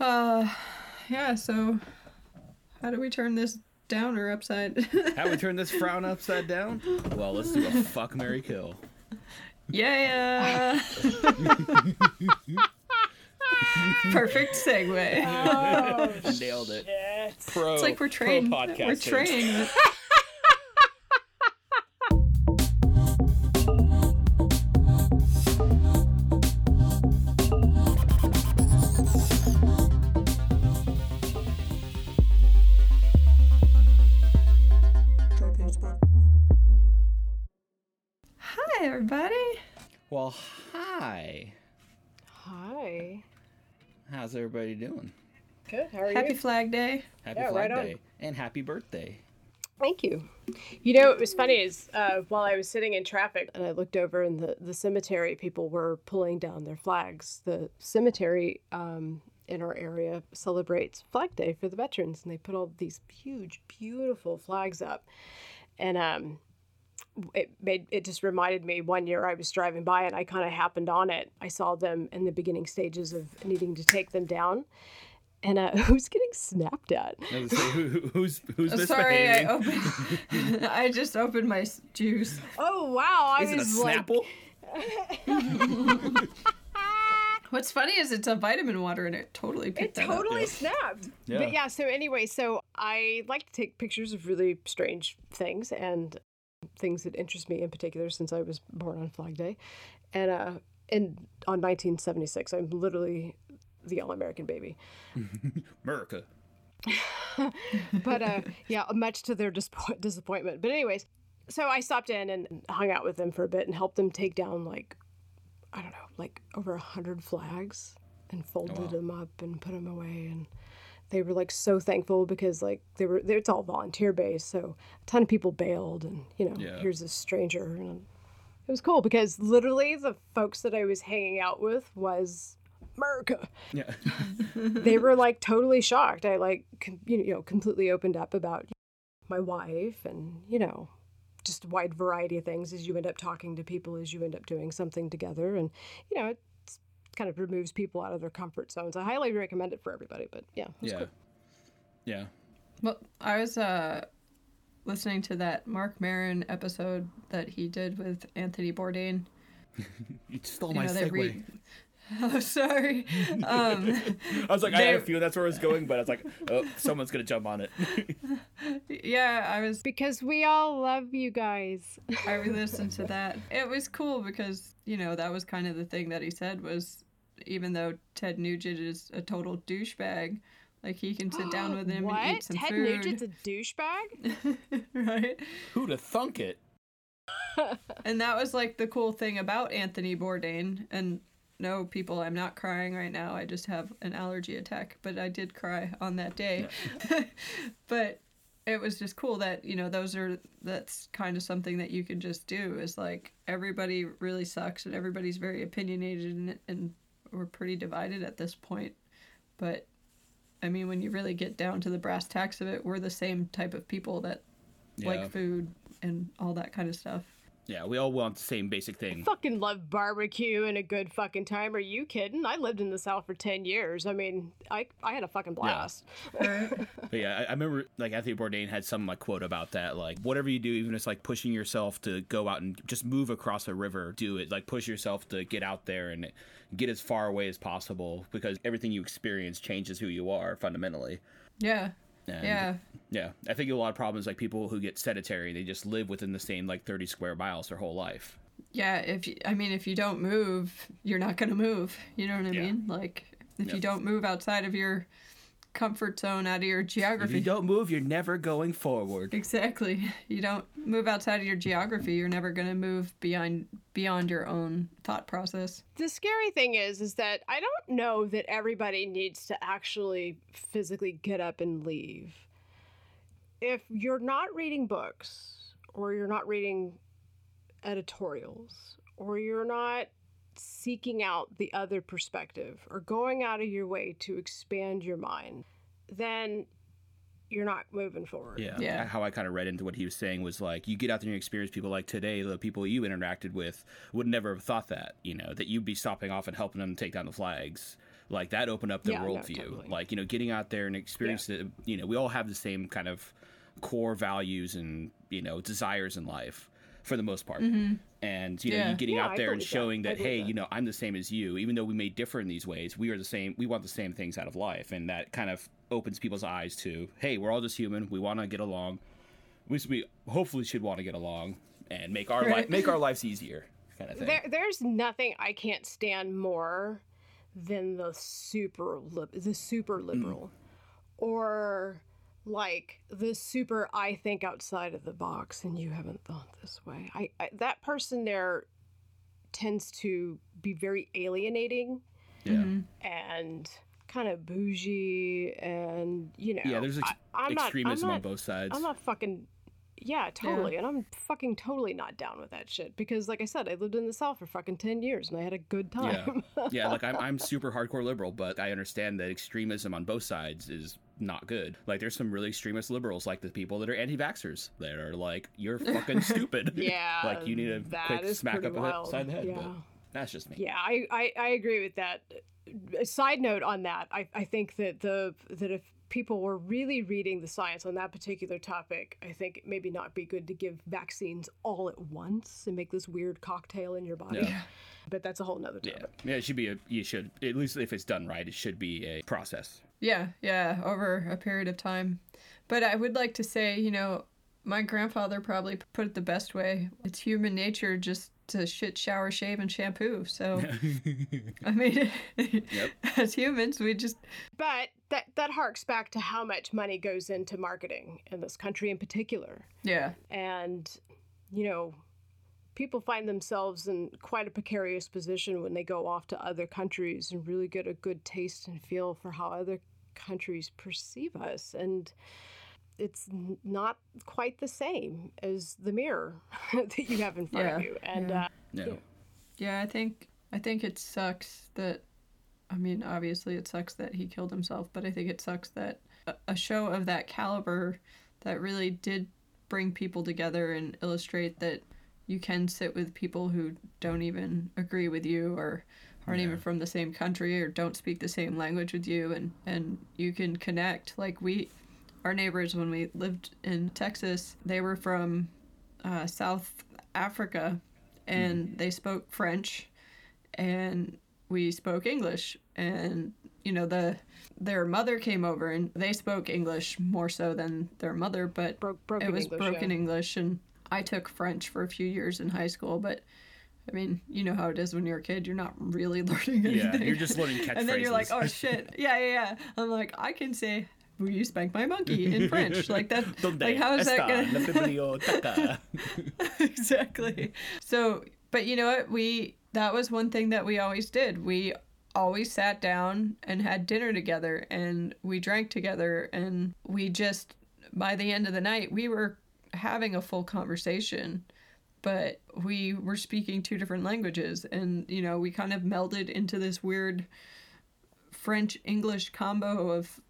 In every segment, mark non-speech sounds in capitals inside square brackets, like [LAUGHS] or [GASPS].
Uh, yeah. So, how do we turn this downer upside? How do we turn this frown [LAUGHS] upside down? Well, let's do a fuck Mary kill. yeah. [LAUGHS] Perfect segue. Oh, Nailed it. shit. Pro. It's like we're trained. We're trained. [LAUGHS] How's everybody doing? Good. How are Happy you? Happy Flag Day. Happy Yeah, Flag right on. Day and happy birthday. Thank you. You know, it was funny is uh, while I was sitting in traffic and I looked over in the, the cemetery, people were pulling down their flags. The cemetery um, in our area celebrates Flag Day for the veterans, and they put all these huge, beautiful flags up. And um, it made it just reminded me one year I was driving by and I kind of happened on it. I saw them in the beginning stages of needing to take them down, and uh, [LAUGHS] who's getting snapped at? I was gonna say, who, who- who's who's Oh, this sorry, I opened. [LAUGHS] I just opened my juice. Oh wow! I Is it a was like, Snapple? [LAUGHS] What's funny is it's a vitamin water and it totally it picked that totally Yeah. snapped. Yeah. But yeah, so anyway, so I like to take pictures of really strange things and things that interest me in particular since I was born on Flag Day. And uh in on 1976, I'm literally the all-American baby. [LAUGHS] America. [LAUGHS] But uh yeah, much to their dispo- disappointment. But anyways, so I stopped in and hung out with them for a bit and helped them take down like I don't know, like over a hundred flags and folded wow. them up and put them away and they were like so thankful because like they were it's all volunteer based so a ton of people bailed and you know Yeah. here's a stranger and it was cool because literally the folks that I was hanging out with was America Yeah. [LAUGHS] they were like totally shocked. I like com- you know completely opened up about my wife and you know just a wide variety of things as you end up talking to people as you end up doing something together and you know it kind of removes people out of their comfort zones. I highly recommend it for everybody. But yeah, it Yeah. cool. Yeah. Well, I was uh, listening to that Marc Maron episode that he did with Anthony Bourdain. [LAUGHS] You stole You my know, they segue. read. Oh, [LAUGHS] sorry. Um, [LAUGHS] I was like, I had a They- feeling that's where I was going, but I was like, oh, someone's gonna jump on it. [LAUGHS] yeah, I was. Because we all love you guys. I re-listened to that. It was cool because you know that was kind of the thing that he said was, even though Ted Nugent is a total douchebag, like he can sit down [GASPS] with him what? and eat some Ted food. Nugent's a douchebag? right? Who'd have thunk it? And that was like the cool thing about Anthony Bourdain. And no, people, I'm not crying right now. I just have an allergy attack. But I did cry on that day. [LAUGHS] but it was just cool that, you know, those are, that's kind of something that you can just do is like everybody really sucks and everybody's very opinionated and, and we're pretty divided at this point. But I mean, when you really get down to the brass tacks of it, we're the same type of people that Yeah. like food and all that kind of stuff. Yeah, we all want the same basic thing. fucking love barbecue and a good fucking time. Are you kidding? I lived in the South for 10 years. I mean, I, I had a fucking blast. [LAUGHS] But yeah, I, I remember like Anthony Bourdain had some like quote about that, like whatever you do, even if it's like pushing yourself to go out and just move across a river, do it. Like push yourself to get out there and get as far away as possible because everything you experience changes who you are fundamentally. Yeah. And, Yeah. Yeah, I think a lot of problems like people who get sedentary, they just live within the same like 30 square miles their whole life. Yeah, if you, I mean, if you don't move, you're not gonna move. You know what I Yeah. mean? Like, if Yep. you don't move outside of your comfort zone, out of your geography. If geography, you don't move, you're never going forward. exactly. [LAUGHS] You don't move outside of your geography, you're never gonna move beyond beyond your own thought process. The scary thing is, is that I don't know that everybody needs to actually physically get up and leave. If you're not reading books, or you're not reading editorials, or you're not seeking out the other perspective, or going out of your way to expand your mind, then you're not moving forward. Yeah. Yeah. How I kind of read into what he was saying was like, you get out there and you experience people like today, the people you interacted with would never have thought that, you know, that you'd be stopping off and helping them take down the flags. like that opened up their Yeah, no, worldview. totally. Like you know, getting out there and experiencing it. You know, we all have the same kind of core values and you know desires in life for the most part. And you know, Yeah. you getting Yeah, out there and believe that. showing that, hey, that. you know, I'm the same as you, even though we may differ in these ways. We are the same. We want the same things out of life, and that kind of opens people's eyes to, hey, we're all just human. We want to get along. We, we hopefully should want to get along and make our life make our [LAUGHS] lives easier, kind of thing. There, there's nothing I can't stand more than the super lib- the super Mm. liberal, or like the super I think outside of the box and you haven't thought this way. I, I that person there tends to be very alienating yeah. Mm-hmm. and kind of bougie and you know Yeah, there's ex- I, I'm not- I'm extremism not, on both sides. I'm not fucking. Yeah, totally. And I'm fucking totally not down with that shit because, like I said, I lived in the South for fucking 10 years and I had a good yeah, time. yeah. Like I'm, [LAUGHS] I'm super hardcore liberal, but I understand that extremism on both sides is not good. Like there's some really extremist liberals, like the people that are anti-vaxxers, that are like, you're fucking [LAUGHS] stupid. [LAUGHS] Yeah, like you need a quick smack up the wild. side of the head. Yeah. But that's just me. yeah, I, I, I agree with that. A side note on that, I, I think that the that if people were really reading the science on that particular topic, I think it maybe not be good to give vaccines all at once and make this weird cocktail in your body. Yeah. But that's a whole nother Yeah, topic. yeah. It should be a. You should at least if it's done right, it should be a process. Yeah, yeah, over a period of time. But I would like to say, you know, my grandfather probably put it the best way. It's human nature just to shit, shower, shave, and shampoo. So, [LAUGHS] I mean, [LAUGHS] as humans, we just, But that that harks back to how much money goes into marketing in this country in particular. yeah, And you know, people find themselves in quite a precarious position when they go off to other countries and really get a good taste and feel for how other countries perceive us and it's not quite the same as the mirror [LAUGHS] that you have in front of you and yeah. uh, No. yeah. I think, I think it sucks that. I mean, obviously, it sucks that he killed himself, but I think it sucks that a, a show of that caliber that really did bring people together and illustrate that you can sit with people who don't even agree with you or aren't even from the same country or don't speak the same language with you and and you can connect. Like we our neighbors when we lived in Texas they were from uh, South Africa and they spoke French and we spoke English. And you know the their mother came over and they spoke English more so than their mother but Broke- broken it was English, broken yeah. English and I took French for a few years in high school but I mean you know how it is when you're a kid you're not really [LAUGHS] learning anything. Yeah, you're just learning catchphrases. [LAUGHS] and then you're like oh shit yeah yeah yeah I'm like I can say will you spank my monkey in [LAUGHS] French like that Donde like how is that gonna exactly. So, but you know what? We that was one thing that we always did. We always sat down and had dinner together and we drank together and we just by the end of the night we were having a full conversation but we were speaking two different languages and you know we kind of melded into this weird french english combo of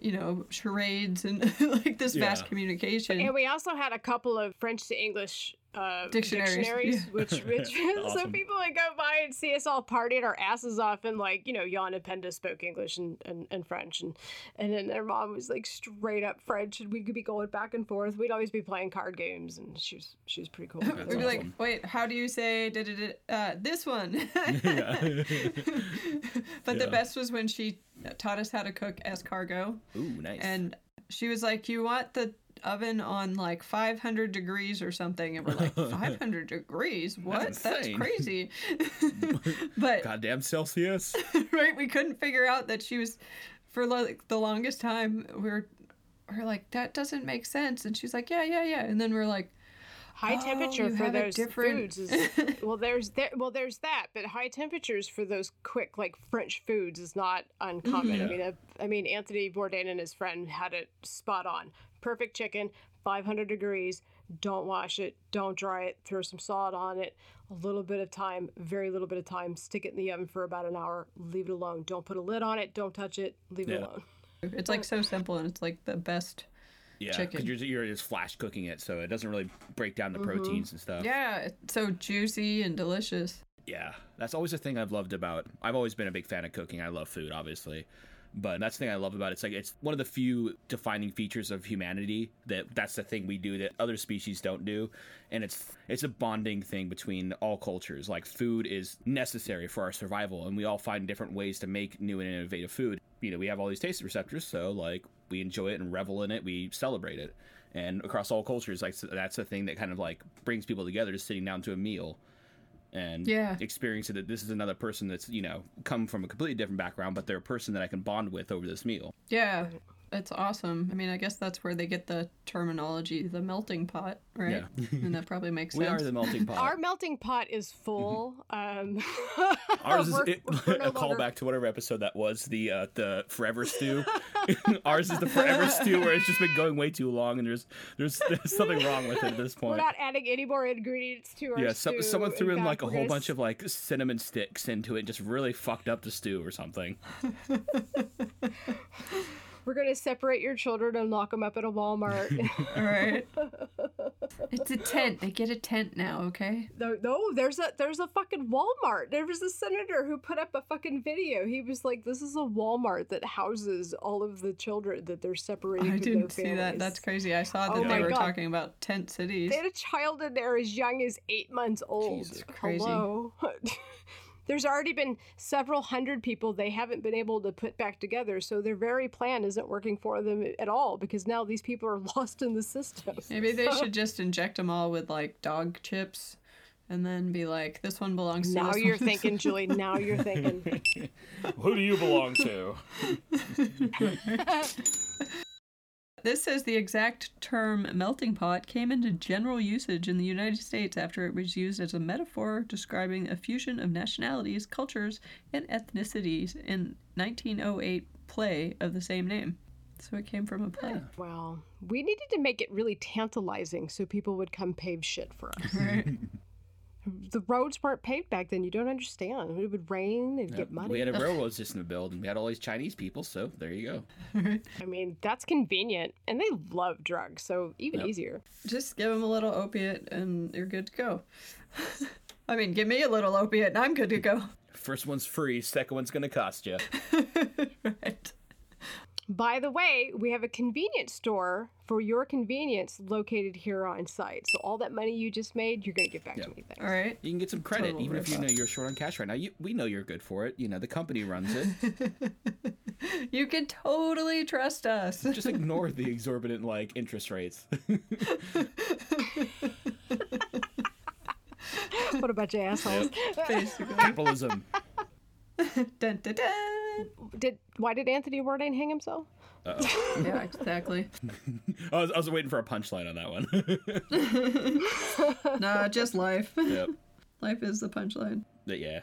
you know charades and [LAUGHS] like this vast communication. And we also had a couple of French to English uh, Dictionaries, dictionaries, yeah. which, [LAUGHS] which [LAUGHS] so people would go by and see us all partying our asses off, and like you know, Jan and Penda spoke English and, and, and French, and and then their mom was like straight up French, and we could be going back and forth. We'd always be playing card games, and she was she was pretty cool. [LAUGHS] We'd be like, wait, how do you say da, da, da, uh, this one? yeah. but the best was when she taught us how to cook escargot. Ooh, nice. And she was like, you want the oven on like 500 degrees or something. And we're like, [LAUGHS] 500 degrees? What? That's, insane. [LAUGHS] crazy. [LAUGHS] but, Goddamn Celsius. right, we couldn't figure out that she was, for like the longest time, we were, we are like, that doesn't make sense. And she's like, yeah, yeah, yeah. And then we're like, high Oh, temperature you for those different- foods is well there's there well there's that but high temperatures for those quick like french foods is not uncommon i mean uh, i mean anthony bourdain and his friend had it spot on perfect chicken 500 degrees don't wash it don't dry it throw some salt on it a little bit of time very little bit of time stick it in the oven for about an hour leave it alone don't put a lid on it don't touch it leave it alone it's like so simple and it's like the best. Yeah, Chicken. because you're, you're just flash cooking it, so it doesn't really break down the mm-hmm. proteins and stuff. Yeah, it's so juicy and delicious. Yeah, that's always the thing I've loved about. I've always been a big fan of cooking. I love food, obviously, but that's the thing I love about it. It's like it's one of the few defining features of humanity that that's the thing we do that other species don't do, and it's it's a bonding thing between all cultures. Like food is necessary for our survival, and we all find different ways to make new and innovative food. You know, we have all these taste receptors, so like we enjoy it and revel in it. We celebrate it, and across all cultures, like that's the thing that kind of like brings people together, just sitting down to a meal and Yeah. experience that this is another person that's you know come from a completely different background, but they're a person that I can bond with over this meal. Yeah, it's awesome. I mean, I guess that's where they get the terminology, the melting pot, right? Yeah. [LAUGHS] and that probably makes sense. We are the melting [LAUGHS] pot. Our melting pot is full. Um, [LAUGHS] Ours is we're- it, we're no a longer- callback to whatever episode that was, the uh, the forever stew. Ours is the forever stew where it's just been going way too long, and there's there's, there's something wrong with it at this point. We're not adding any more ingredients to our Yeah, so, someone threw in fact, like a whole bunch of like cinnamon sticks into it, and just really fucked up the stew or something. We're gonna separate your children and lock them up at a Walmart. [LAUGHS] All right. [LAUGHS] it's a tent. They get a tent now, okay? no, no, there's a there's a fucking Walmart. There was a senator who put up a fucking video. He was like, "This is a Walmart that houses all of the children that they're separating." I from didn't see that. That's crazy. I saw oh that Oh they were God. talking about tent cities. They had a child in there as young as eight months old. Jesus Christ. Hello. [LAUGHS] There's already been several hundred people they haven't been able to put back together, so their very plan isn't working for them at all because now these people are [LAUGHS] lost in the system. Maybe they [LAUGHS] should just inject them all with like dog chips and then be like, this one belongs to Now this you're one. thinking, Julie. Now you're thinking. [LAUGHS] Who do you belong to? This says the exact term melting pot came into general usage in the United States after it was used as a metaphor describing a fusion of nationalities, cultures, and ethnicities in 1908 play of the same name. So it came from a play. Well, we needed to make it really tantalizing so people would come pave shit for us. Right? [LAUGHS] the roads weren't paved back then. You don't understand. It would rain. It'd get muddy. We had a railroad system to build, and we had all these Chinese people. So there you go. [LAUGHS] I mean, that's convenient, and they love drugs, so even Yep. easier. Just give them a little opiate and you're good to go. [LAUGHS] I mean, give me a little opiate and I'm good to go. First one's free. Second one's gonna cost you. [LAUGHS] right. By the way, we have a convenience store for your convenience located here on site. So all that money you just made, you're going to get back to me. Thanks. All right. You can get some credit, Total even if you know you're short on cash right now. You, we know you're good for it. You know the company runs it. [LAUGHS] You can totally trust us. [LAUGHS] Just ignore the exorbitant like interest rates. [LAUGHS] What about bunch of assholes. Basically. Capitalism. dun, dun, dun. Did why did Anthony Bourdain hang himself? Uh-oh. Yeah, exactly. [LAUGHS] I was, I was waiting for a punchline on that one. [LAUGHS] Nah, just life. yep. Life is the punchline. But yeah.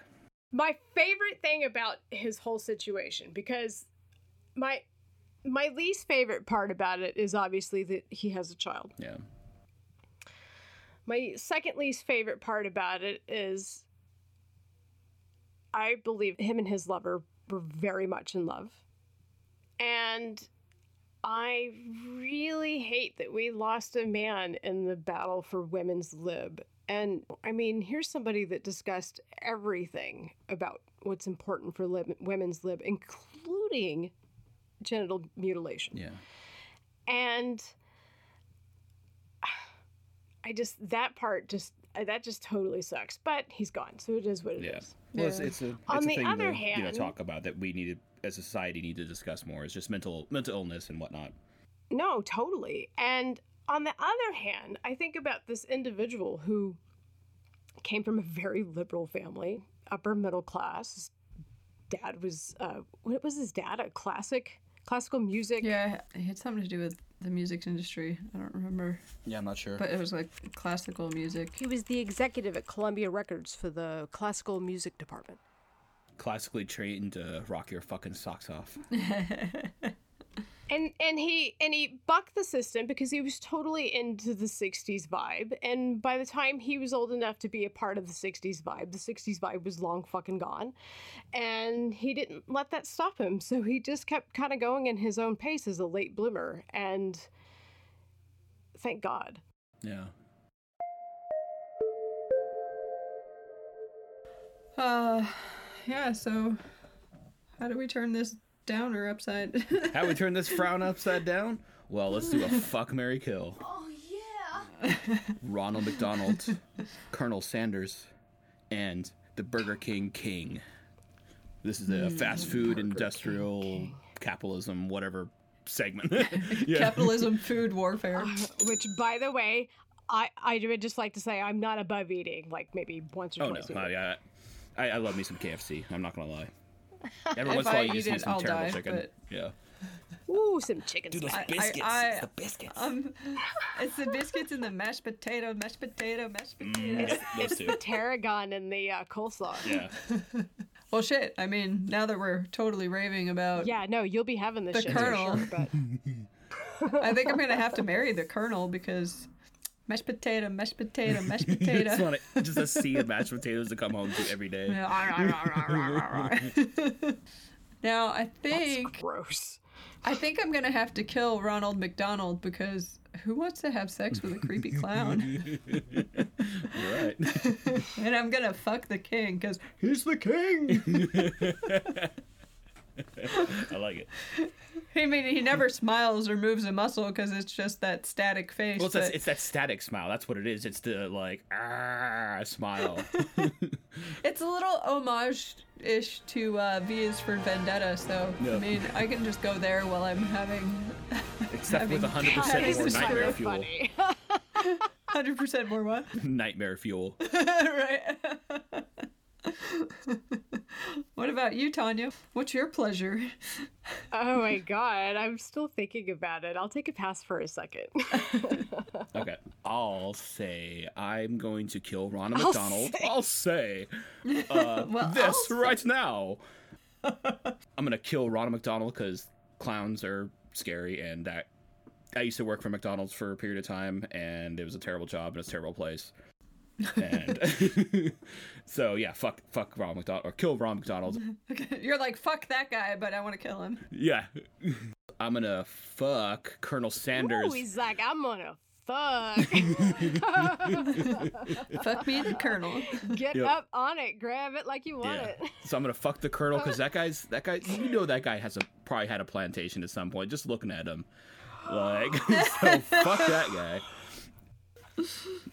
My favorite thing about his whole situation because my my least favorite part about it is obviously that he has a child. Yeah. My second least favorite part about it is I believe him and his lover were very much in love. And I really hate that we lost a man in the battle for women's lib. And I mean, here's somebody that discussed everything about what's important for lib- women's lib, including genital mutilation. Yeah. And I just that part just that just totally sucks. But he's gone, so it is what it is. Yeah. Well, it's, Yeah. it's a it's On a the thing other to you know hand- talk about that we need to, as a society need to discuss more. It's just mental mental illness and whatnot. No, totally. And on the other hand, I think about this individual who came from a very liberal family, upper middle class. His dad was uh, what was his dad? A classic classical music. Yeah, it had something to do with the music industry. I don't remember, Yeah, I'm not sure. but it was like classical music. He was the executive at Columbia Records for the classical music department. Classically trained to rock your fucking socks off. [LAUGHS] and and he and he bucked the system because he was totally into the 60s vibe and by the time he was old enough to be a part of the 60s vibe the 60s vibe was long fucking gone and he didn't let that stop him so he just kept kind of going in his own pace as a late bloomer and thank god Yeah. Uh, yeah. So, how do we turn this downer upside? [LAUGHS] How we turn this frown [LAUGHS] upside down? Well, let's do a fuck Mary kill. Oh yeah. [LAUGHS] Ronald McDonald, Colonel Sanders, and the Burger King King. This is a mm. fast food industrial capitalism whatever segment. yeah. Capitalism, food warfare. Uh, which, by the way, I I would just like to say I'm not above eating like maybe once or Oh no, twice. a oh, week. yeah. I, I love me some KFC. I'm not gonna lie. [LAUGHS] Every If once in a I while, you just eat it, some I'll terrible die, chicken. but- Yeah. Ooh, some chicken. Dude, those spice. biscuits. I- it's the biscuits. Um, [LAUGHS] it's the biscuits and the mashed potato, mashed potato, mashed potato. Yep, those two. tarragon and the uh, coleslaw. Yeah. [LAUGHS] Well, shit. I mean, now that we're totally raving about, Yeah, no, you'll be having this The shit Colonel. sure. But I think I'm gonna have to marry the colonel because mashed potato, mashed potato, [LAUGHS] mashed potato. It's not a, just a sea of [LAUGHS] mashed potatoes to come home to every day. [LAUGHS] now I think gross. I think I'm gonna have to kill Ronald McDonald because who wants to have sex with a creepy clown? You're right. and I'm gonna fuck the king because he's the king. I like it. [LAUGHS] I mean, he never smiles or moves a muscle because it's just that static face. Well, it's that, it's that static smile. That's what it is. It's the like ah smile. [LAUGHS] it's a little homage-ish to uh, V is for Vendetta. So Yeah. I mean, I can just go there while I'm having [LAUGHS] Except with 100% more is nightmare really fuel. 100% more what? Nightmare fuel. right. [LAUGHS] what about you, Tanya? What's your pleasure? oh my [LAUGHS] god, I'm still thinking about it. I'll take a pass for a second. [LAUGHS] Okay. I'll say I'm going to kill Ronald McDonald. say. I'll say uh, Well, this I'll right now. I'm gonna kill Ronald McDonald because clowns are scary, and that I used to work for McDonald's for a period of time, and it was a terrible job and it's a terrible place. And [LAUGHS] so yeah, fuck, fuck Ronald McDonald or kill Ron McDonald. [LAUGHS] Okay, You're like, fuck that guy, but I want to kill him. Yeah, [LAUGHS] I'm gonna fuck Colonel Sanders. Ooh, he's like, I'm gonna fuck. fuck me, the colonel. Get Yep. up on it, grab it like you want Yeah. it. So I'm gonna fuck the colonel because that guy's that guy. You know that guy has a probably had a plantation at some point. Just looking at him, like so. Fuck that guy.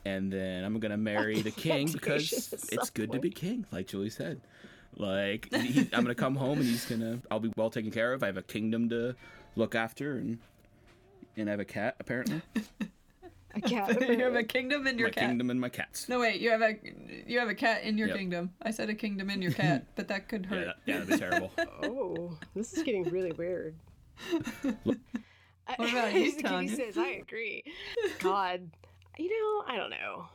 And then I'm gonna [LAUGHS] marry the king because it's good to be king, like Julie said. Like he, I'm gonna come home and he's gonna. I'll be well taken care of. I have a kingdom to look after and. And I have a cat, apparently. [LAUGHS] A cat. [LAUGHS] you have a kingdom in your my cat. kingdom and my cats. No wait, you have a you have a cat in your Yep. kingdom. I said a kingdom in your cat, but that could Yeah, hurt. that, yeah, that'd be terrible. Oh, this is getting really weird. What about you, Kitty Tanya? says, I agree. God, you know, I don't know.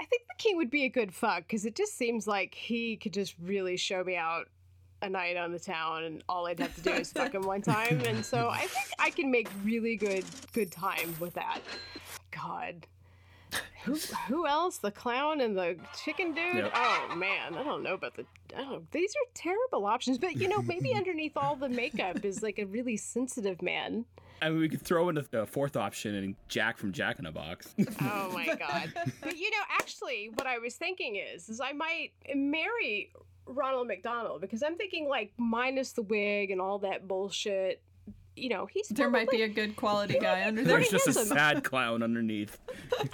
I think the king would be a good fuck because it just seems like he could just really show me out a night on the town, and all I'd have to do is fuck him one time, and so I think I can make really good good time with that. God. Who, who else? The clown and the chicken dude? Yep. Oh man, I don't know about the. Don't, these are terrible options, but you know, maybe [LAUGHS] underneath all the makeup is like a really sensitive man. I mean, we could throw in a, a fourth option and Jack from Jack in a Box. [LAUGHS] Oh my god. But you know, actually what I was thinking is is I might marry Ronald McDonald because I'm thinking like minus the wig and all that bullshit. You know, he's There might be a good quality guy [LAUGHS] under there. There's just a sad clown underneath.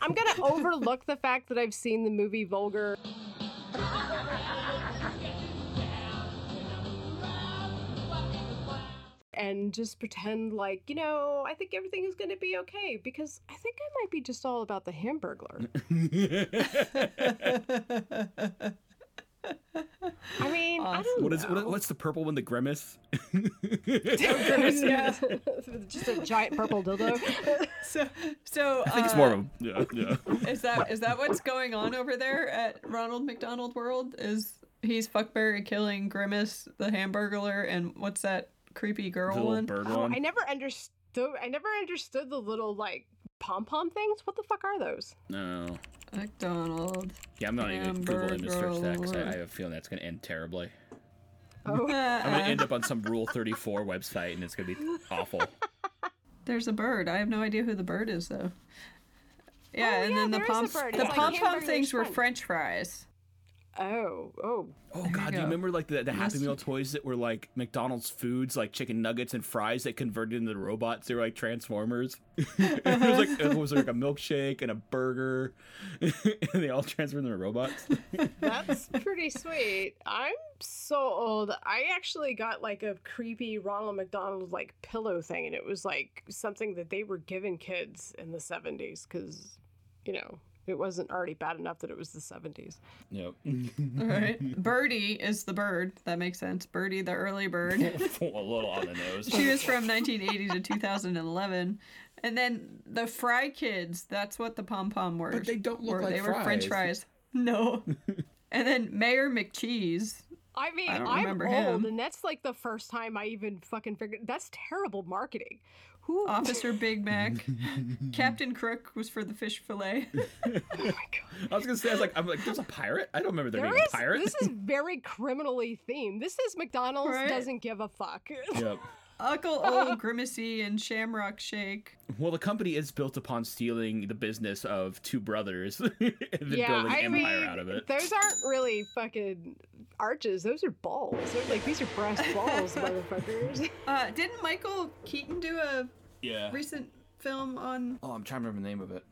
I'm going to overlook the fact that I've seen the movie Vulgar. And just pretend like, you know, I think everything is going to be okay because I think I might be just all about the Hamburglar. I mean, I don't What is know. what, what's the purple one? The grimace. [LAUGHS] yeah. [LAUGHS] [LAUGHS] just a giant purple dildo. So so I think it's uh, more of a yeah, yeah. Is that is that what's going on over there at Ronald McDonald World? Is he's fuckberry killing Grimace the Hamburglar and what's that creepy girl The little one? bird Oh, one. I never understood. I never understood the little like pom pom things. What the fuck are those? No. McDonald. Yeah, I'm not even googling to search that because I, I have a feeling that's gonna end terribly. Oh, [LAUGHS] I'm gonna end up on some Rule 34 website and it's gonna be awful. [LAUGHS] there's a bird. I have no idea who the bird is though. Yeah, Oh, and yeah, then the there is pom the like pom pom Hamburger's things were. French fries. Oh, oh. Oh God! Do you remember like the, the Happy Meal toys that were like McDonald's foods, like chicken nuggets and fries that converted into robots? They were like Transformers. [LAUGHS] it was like it was like a milkshake and a burger, [LAUGHS] and they all transformed into robots. [LAUGHS] That's pretty sweet. I'm so old. I actually got like a creepy Ronald McDonald like pillow thing, and it was like something that they were giving kids in the 70s because, you know, it wasn't already bad enough that it was the 70s. yep. [LAUGHS] All right. [LAUGHS] Birdie is the bird. That makes sense. Birdie, the early bird. [LAUGHS] a little on the nose. she was from 1980 to 2011. And then the Fry Kids, that's what the pom pom were. But they don't look were. like They were French fries. fries. No. and then Mayor McCheese. I mean, I I'm old, him. and that's like the first time I even fucking figured that's terrible marketing. Who? Officer Big Mac. [LAUGHS] Captain Crook was for the fish fillet. oh my god. I was gonna say, I was like, I'm like, there's a pirate. I don't remember there, There being is. a pirate. This is [LAUGHS] very criminally themed. This is McDonald's Right? doesn't give a fuck. Yep. [LAUGHS] Uncle [LAUGHS] O'Grimacey and Shamrock Shake. Well, the company is built upon stealing the business of two brothers [LAUGHS] and then yeah, building I an mean, empire out of it. those aren't really fucking arches. Those are balls. They're like these are brass [LAUGHS] balls, motherfuckers. Uh, didn't Michael Keaton do a Yeah. recent film on? Oh, I'm trying to remember the name of it.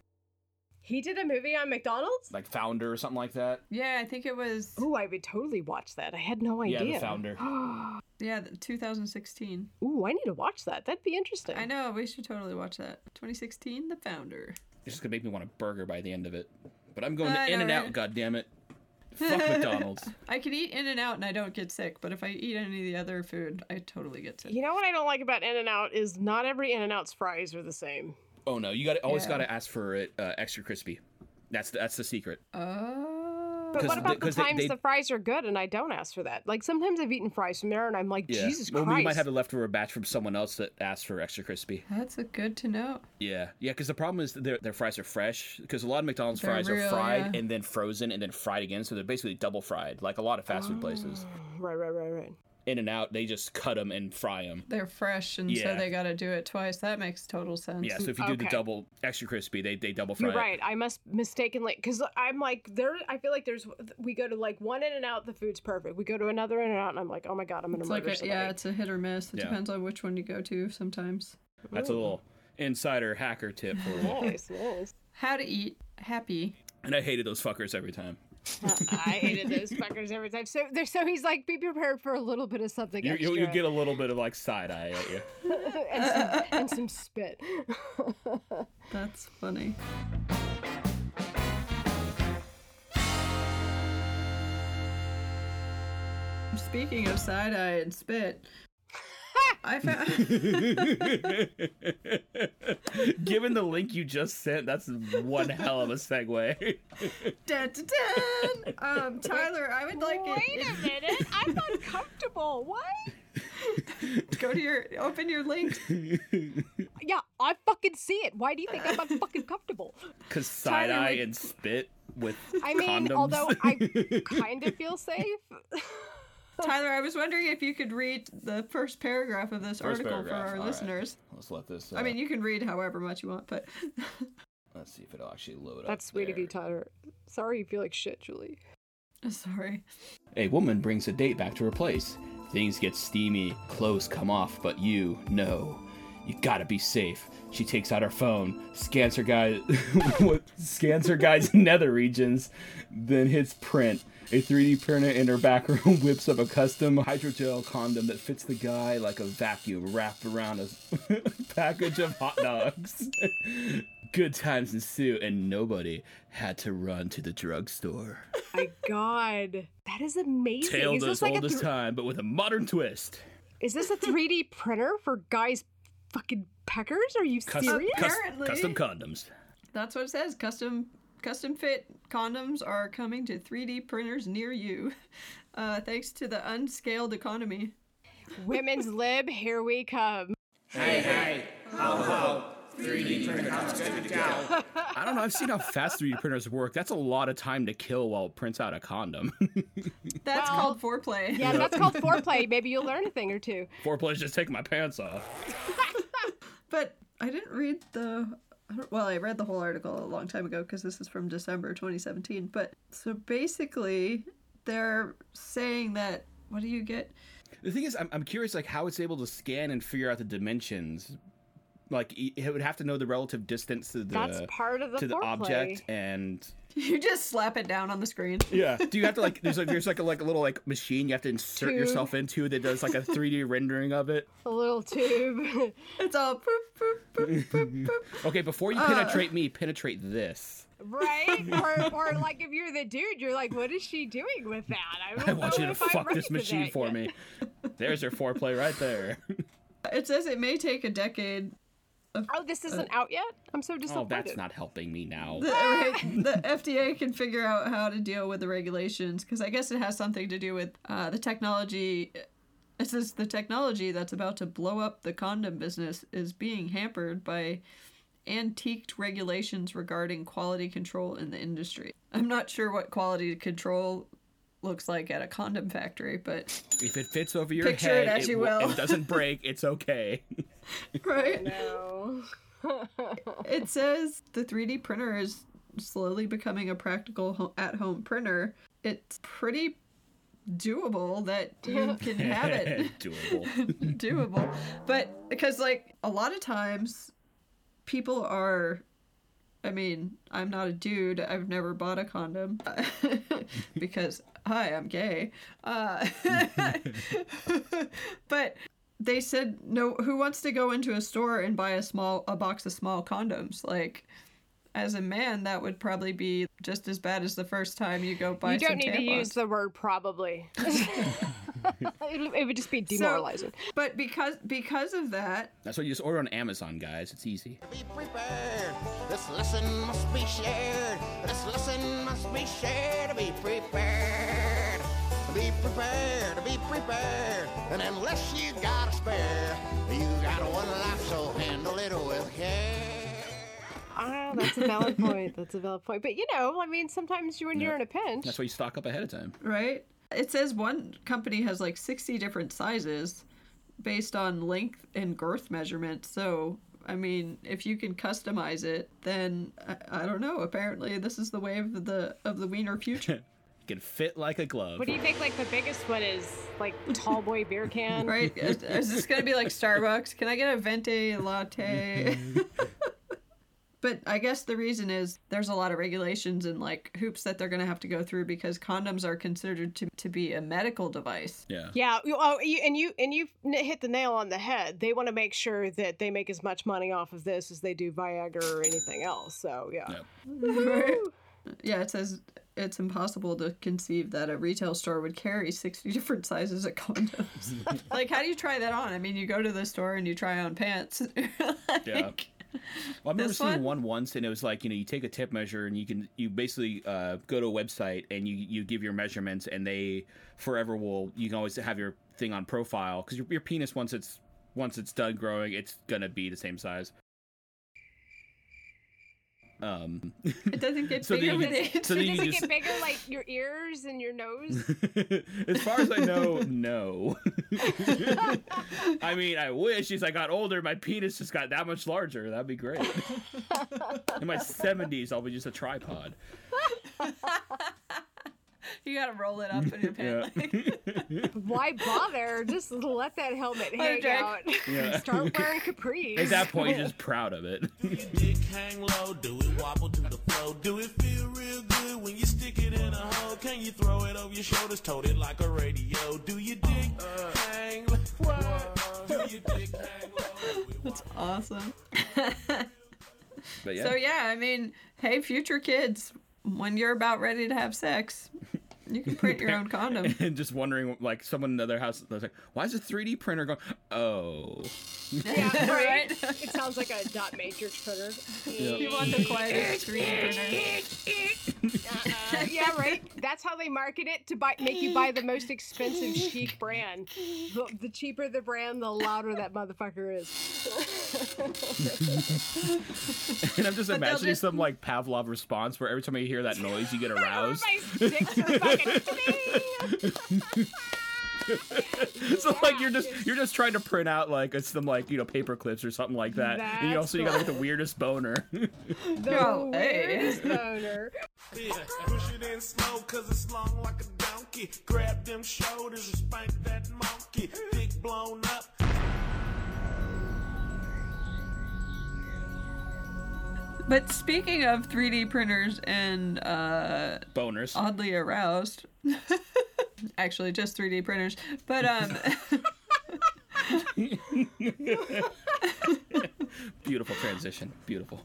He did a movie on McDonald's. Like Founder or something like that. Yeah, I think it was. Ooh, I would totally watch that. I had no idea. Yeah, the Founder. [GASPS] Yeah, 2016. Ooh, I need to watch that. That'd be interesting. I know, we should totally watch that. 2016, The Founder. It's just gonna make me want a burger by the end of it. But I'm going I to In know, and Out. right? God damn it! [LAUGHS] Fuck McDonald's. I can eat In and Out and I don't get sick, but if I eat any of the other food, I totally get sick. You know what I don't like about In and Out is not every In and Out's fries are the same. Oh no, you got to always Yeah. got to ask for it uh, extra crispy. That's the, that's the secret. Oh. But 'Cause what about the, they- times they- the fries are good and I don't ask for that? Like sometimes I've eaten fries from there and I'm like, Yeah. Jesus well, Christ. we might have a leftover batch from someone else that asked for extra crispy. That's a good to know. Yeah, yeah. Because the problem is that their their fries are fresh. Because a lot of McDonald's They're fries real, are fried yeah. and then frozen and then fried again, so they're basically double fried, like a lot of fast food places. Right, right, right, right. In and Out, they just cut them and fry them. They're fresh, and Yeah. so they got to do it twice. That makes total sense. Yeah, so if you do the double extra crispy, they they double fry You're it. right. I must mistakenly because I'm like there. I feel like there's we go to like one In and Out, the food's perfect. We go to another In and Out, and I'm like, oh my god, I'm gonna It's murder like a, somebody. yeah, it's a hit or miss. It Yeah. depends on which one you go to sometimes. That's a little insider hacker tip for you. nice, nice. How to eat happy. and I hated those fuckers every time. Uh, I hated those fuckers every time. So there, so he's like, be prepared for a little bit of something You, extra you, you get a little bit of like side eye at you. [LAUGHS] and, some, and some spit. [LAUGHS] That's funny. Speaking of side eye and spit, I found. [LAUGHS] Given the link you just sent, that's one hell of a segue. [LAUGHS] dun, dun, dun. Um, Tyler, I would like Wait it. a minute, I'm uncomfortable. What? [LAUGHS] Go to your open your link. Yeah, I fucking see it. Why do you think I'm unfucking comfortable? Because side Tyler, eye like- and spit with I mean, condoms. although I kind of feel safe. Tyler, I was wondering if you could read the first paragraph of this First article for our all right. listeners. Let's let this. Uh, I mean, you can read however much you want, but [LAUGHS] let's see if it'll actually load up. That's sweet of you, there. Tyler. Sorry you feel like shit, Julie. sorry. A woman brings a date back to her place. Things get steamy, clothes come off, but you know. You gotta be safe. She takes out her phone, scans her guy, [LAUGHS] scans her guy's [LAUGHS] nether regions, then hits print. A 3D printer in her back room [LAUGHS] whips up a custom hydrogel condom that fits the guy like a vacuum wrapped around a [LAUGHS] package of hot dogs. [LAUGHS] Good times ensue, and nobody had to run to the drugstore. My God, that is amazing. Tale is as this like old as thr- time, but with a modern twist. is this a 3D printer for guys fucking peckers? Are you Custom, serious? cus- Apparently. custom condoms. That's what it says. Custom custom fit condoms are coming to 3D printers near you. Uh, thanks to the unscaled economy. Women's [LAUGHS] lib, here we come. Hey, hey, how about 3D printers? I don't know. I've seen how fast 3D printers work. That's a lot of time to kill while it prints out a condom. [LAUGHS] That's Well, called foreplay. Yeah, that's called [LAUGHS] foreplay. Maybe you'll learn a thing or two. Foreplay is just taking my pants off. But I didn't read the. Well, I read the whole article a long time ago because this is from December 2017. But so basically, they're saying that what do you get? The thing is, I'm, I'm curious, like how it's able to scan and figure out the dimensions. Like it would have to know the relative distance to the That's part of the to the foreplay. object, and [LAUGHS] You just slap it down on the screen. [LAUGHS] yeah. [LAUGHS] Do you have to like? There's like there's like a like a little like machine you have to insert Tube. yourself into that does like a 3D rendering of it. A little tube. It's all boop, boop, boop, boop, boop. Okay, before you uh. penetrate me, penetrate this. right? Or, or like if you're the dude, you're like, what is she doing with that? I, don't I want you to fuck ready this machine that for yet." me. There's your foreplay right there. It says it may take a decade. Oh, this isn't uh, out yet. I'm so oh, disappointed. Oh, disappointed. that's not helping me now. The, ah! right, the FDA can figure out how to deal with the regulations because I guess it has something to do with uh, the technology. Uh, it says the technology that's about to blow up the condom business is being hampered by antiqued regulations regarding quality control in the industry. I'm not sure what quality control looks like at a condom factory, but If it fits over your Picture head, it as you w- will. it doesn't break. It's okay. [LAUGHS] [LAUGHS] right. No. It says the 3D printer is slowly becoming a practical ho- at-home printer. It's pretty doable that you [LAUGHS] can have it Doable. doable. But because like a lot of times people are I mean, I'm not a dude. I've never bought a condom because hi, I'm gay. Uh, [LAUGHS] but they said no. Who wants to go into a store and buy a small a box of small condoms? Like, as a man, that would probably be just as bad as the first time you go buy. You don't some need to use the word probably. [LAUGHS] [LAUGHS] [LAUGHS] it, it would just be demoralizing. So, But because because of that, That's why you just order on Amazon, guys. It's easy. Be prepared. This lesson must be shared. This lesson must be shared. Be prepared. Be prepared. Be prepared. And unless you got a spare, you got one life, so handle it with care. Ah, that's a valid [LAUGHS] point. That's a valid point. But you know, I mean, sometimes you, when you're in a pinch, That's why you stock up ahead of time. right? It says one company has like 60 different sizes based on length and girth measurements. So, I mean, if you can customize it, then I, I don't know. Apparently, this is the way of the of the wiener future, [LAUGHS] can fit like a glove. what do you think? Like the biggest one is like tall boy beer can, [LAUGHS] right? Is, is this gonna be like Starbucks? Can I get a venti latte? [LAUGHS] But I guess the reason is there's a lot of regulations and like hoops that they're going to have to go through because condoms are considered to, to be a medical device. Yeah. Yeah, oh, and you and you hit the nail on the head. They want to make sure that they make as much money off of this as they do Viagra or anything else. So yeah, Yep. Yeah, it says it's impossible to conceive that a retail store would carry 60 different sizes of condoms. [LAUGHS] like, how do you try that on? I mean, you go to the store and you try on pants. [LAUGHS] Yeah. [LAUGHS] Well, I've This seen one? one once, and it was like you know you take a tip measure and you can you basically uh, go to a website and you you give your measurements and they forever will you can always have your thing on profile because your, your penis once it's once it's done growing it's gonna be the same size. Um, [LAUGHS] It doesn't get [LAUGHS] So bigger then with you- age. so then does you it just get bigger like your ears and your nose? [LAUGHS] as far as I know, no. I mean, I wish as I got older, my penis just got that much larger. That'd be great. In my seventies, I'll be just a tripod. You gotta roll it up in your [LAUGHS] Yeah. pant leg. [LAUGHS] Why bother? Just let that helmet hang out. [LAUGHS] Yeah. Start wearing capris. At that point, you're just proud of it. Do your dick hang low? Do it wobble to the flow? Do it feel real good when you stick it in a hole? Can you throw it over your shoulders, tote it like a radio? Do your dick hang low? Do your dick hang low? Do it That's awesome. But yeah, So, yeah, I mean, hey, future kids, when you're about ready to have sex, you can print your own condom. [LAUGHS] and just wondering, like, someone in another house was like, "Why is a 3D printer going?" Oh, Yeah, [LAUGHS] right. Right? It sounds like a dot matrix printer. You want the quietest 3D printer. Uh, yeah, right. That's how they market it to buy, make you buy the most expensive chic brand. The, the cheaper the brand, the louder that motherfucker is. [LAUGHS] [LAUGHS] and I'm just they'll imagining just- some like Pavlov response where every time you hear that noise, you get [LAUGHS] aroused. My dicks are fucking so like you're just you're just trying to print out like it's some like you know paper clips or something like that, and you That's also you got like the weirdest boner. [LAUGHS] The hey. weirdest boner. Yeah, push it in slow cause it's long like a donkey. Grab them shoulders and spank that monkey. Dick blown up. But speaking of 3D printers and uh, Boners. oddly aroused, [LAUGHS] actually just 3D printers, but um, [LAUGHS] Beautiful transition. Beautiful.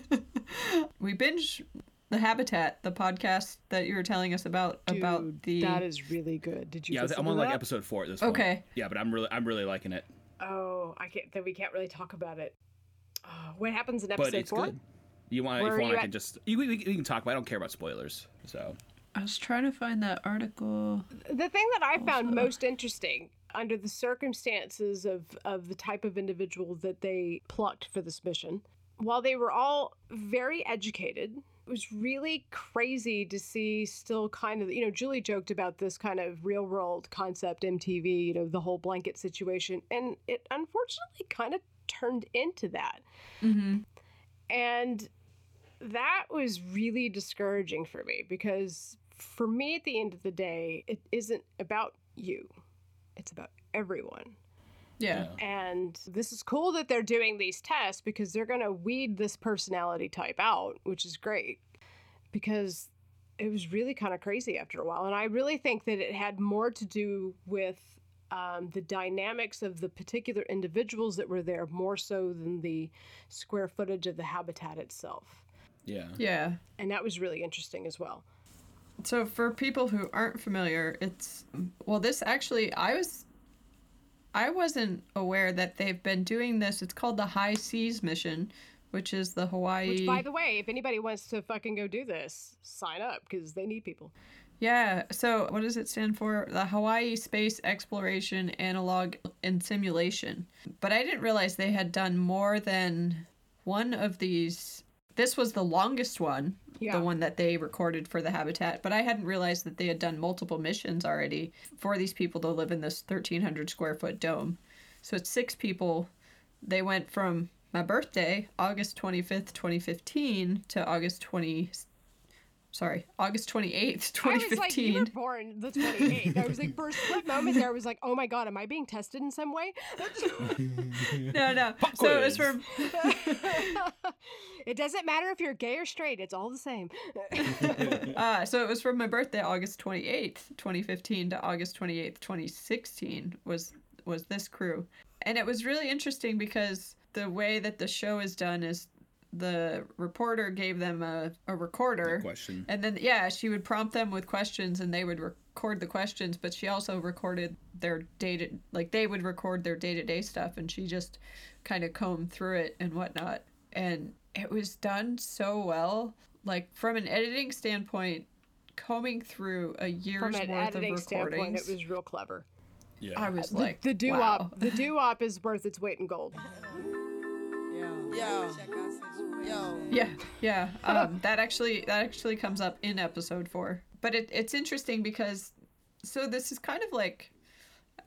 [LAUGHS] we binge the Habitat, the podcast that you were telling us about about the. that is really good. Did you? Yeah, I'm on like that? episode four at this point. Okay. Yeah, but I'm really, I'm really liking it. Oh, I can't. Then we can't really talk about it. Oh, what happens in But episode it's four? good. You want? Where If you want, you I at? can just. You, we, we can talk. But I don't care about spoilers. So. I was trying to find that article. The thing that I found most interesting under the circumstances of, of the type of individual that they plucked for this mission, while they were all very educated, it was really crazy to see still kind of, you know, Julie joked about this kind of real world concept, MTV, you know, the whole blanket situation. And it unfortunately kind of turned into that. Mm-hmm. And that was really discouraging for me because for me at the end of the day, it isn't about you. It's about everyone. Yeah. And this is cool that they're doing these tests because they're going to weed this personality type out, which is great because it was really kind of crazy after a while. And I really think that it had more to do with um, the dynamics of the particular individuals that were there more so than the square footage of the habitat itself. Yeah. Yeah. And that was really interesting as well. So for people who aren't familiar, it's well this actually I was I wasn't aware that they've been doing this. It's called the HI-SEAS mission, which is the Hawaii Which, by the way, if anybody wants to fucking go do this, sign up because they need people. Yeah. So what does it stand for? The Hawaii Space Exploration Analog and Simulation. But I didn't realize they had done more than one of these. This was the longest one, Yeah. the one that they recorded for the habitat. But I hadn't realized that they had done multiple missions already for these people to live in this 1,300 square foot dome. So it's six people. They went from my birthday, August 25th, 2015, to August 20. Sorry, August 28th, 2015. I was like, you were born the 28th. I was like, for a split moment there, I was like, oh my god, am I being tested in some way? [LAUGHS] no, no. So it was quiz. from [LAUGHS] it doesn't matter if you're gay or straight; it's all the same. uh, [LAUGHS] so it was from my birthday, August twenty eighth, twenty fifteen, to August twenty eighth, twenty sixteen. Was was this crew, and it was really interesting because the way that the show is done is the reporter gave them a, a recorder Question. and then yeah she would prompt them with questions and they would record the questions but she also recorded their data like they would record their day-to-day stuff and she just kind of combed through it and whatnot and it was done so well like from an editing standpoint combing through a year's From an worth editing of standpoint, recordings it was real clever. Yeah. i was The, like the doo wow. the doo wop is worth its weight in gold. Yo. Yo. Yeah, yeah. Um, that actually that actually comes up in episode four. But it, it's interesting because so this is kind of like,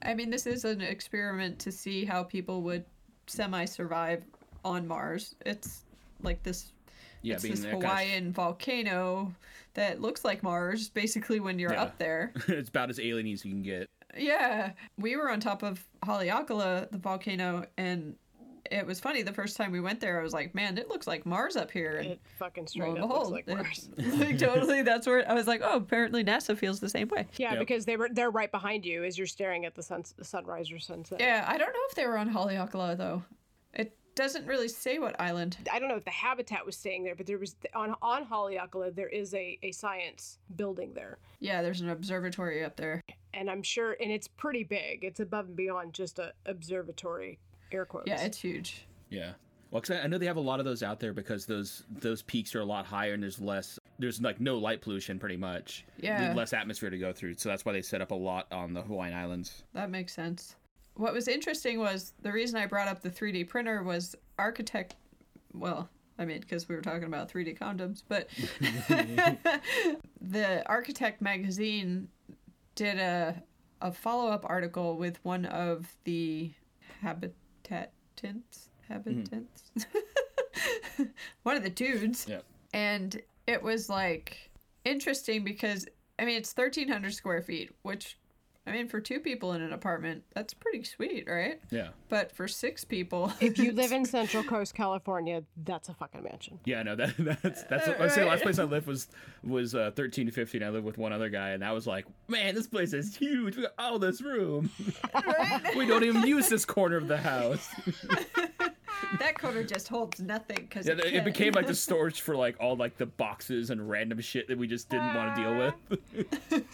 I mean, this is an experiment to see how people would semi survive on Mars. It's like this. Yeah, it's being this there kind of- Hawaiian volcano that looks like Mars, basically when you're Yeah. up there. [LAUGHS] it's about as alien as you can get. Yeah, we were on top of Haleakala, the volcano, and it was funny. The first time we went there, I was like, "Man, it looks like Mars up here." And It fucking lo straight and up looks behold, like Mars. it's- [LAUGHS] like totally. That's where I was like, "Oh, apparently NASA feels the same way." Yeah, Yep. because they were they're right behind you as you're staring at the sun, sunrise or sunset. Yeah, I don't know if they were on Haleakala though. It doesn't really say what island. I don't know if the habitat was staying there, but there was on on Haleakala there is a, a science building there, Yeah, there's an observatory up there. and I'm sure, and it's pretty big. It's above and beyond just a observatory, air quotes. Yeah, it's huge. Yeah. Well, cause I know they have a lot of those out there because those those peaks are a lot higher and there's less. There's like no light pollution, pretty much. Yeah. Less atmosphere to go through, so that's why they set up a lot on the Hawaiian Islands. That makes sense. What was interesting was the reason I brought up the 3D printer was architect. Well, I mean, because we were talking about 3D condoms, but [LAUGHS] [LAUGHS] the Architect magazine did a a follow up article with one of the habitatants. Habitants. Mm-hmm. [LAUGHS] one of the dudes Yeah. and it was like interesting because I mean, it's 1,300 square feet, which, I mean, for two people in an apartment, that's pretty sweet, right? Yeah. But for six people, [LAUGHS] If you live in Central Coast, California, that's a fucking mansion. Yeah, no, that, [LAUGHS] that's that's what I say. Last place I lived was was uh, thirteen to fifteen. I lived with one other guy, and I was like, man, this place is huge. We got all this room. [LAUGHS] we don't even use this corner of the house. that corner just holds nothing because Yeah, it became like the storage for like all like the boxes and random shit that we just didn't want to deal with.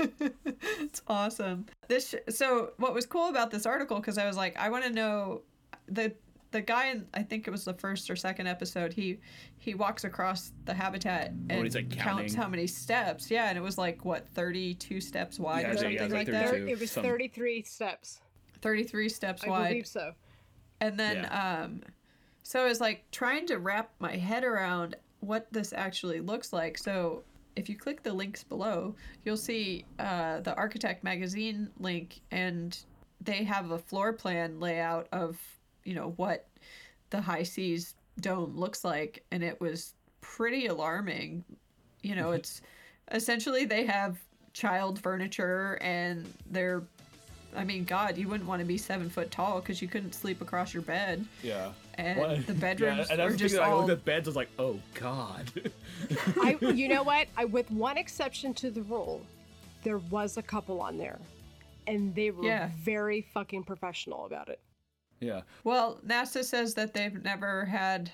It's awesome. This sh- so what was cool about this article because I was like, I want to know the the guy in I think it was the first or second episode. He he walks across the habitat and he's, like, counts how many steps. Yeah, and it was like what thirty two steps wide Yeah, or something yeah, like like that. It was 33 steps. Thirty three steps I wide. believe so. And then, um, so I was like trying to wrap my head around what this actually looks like. So if you click the links below, you'll see uh, the Architect Magazine link, and they have a floor plan layout of, you know, what the HI-SEAS dome looks like. And it was pretty alarming. You know, it's essentially they have child furniture and they're I mean, God, you wouldn't want to be seven foot tall because you couldn't sleep across your bed. Yeah. And the bedrooms yeah, and I are was just thinking, I all. looked at beds. I was like, oh god. [LAUGHS] I, [LAUGHS] you know what? I, with one exception to the rule, there was a couple on there, and they were Yeah. very fucking professional about it. yeah. Well, NASA says that they've never had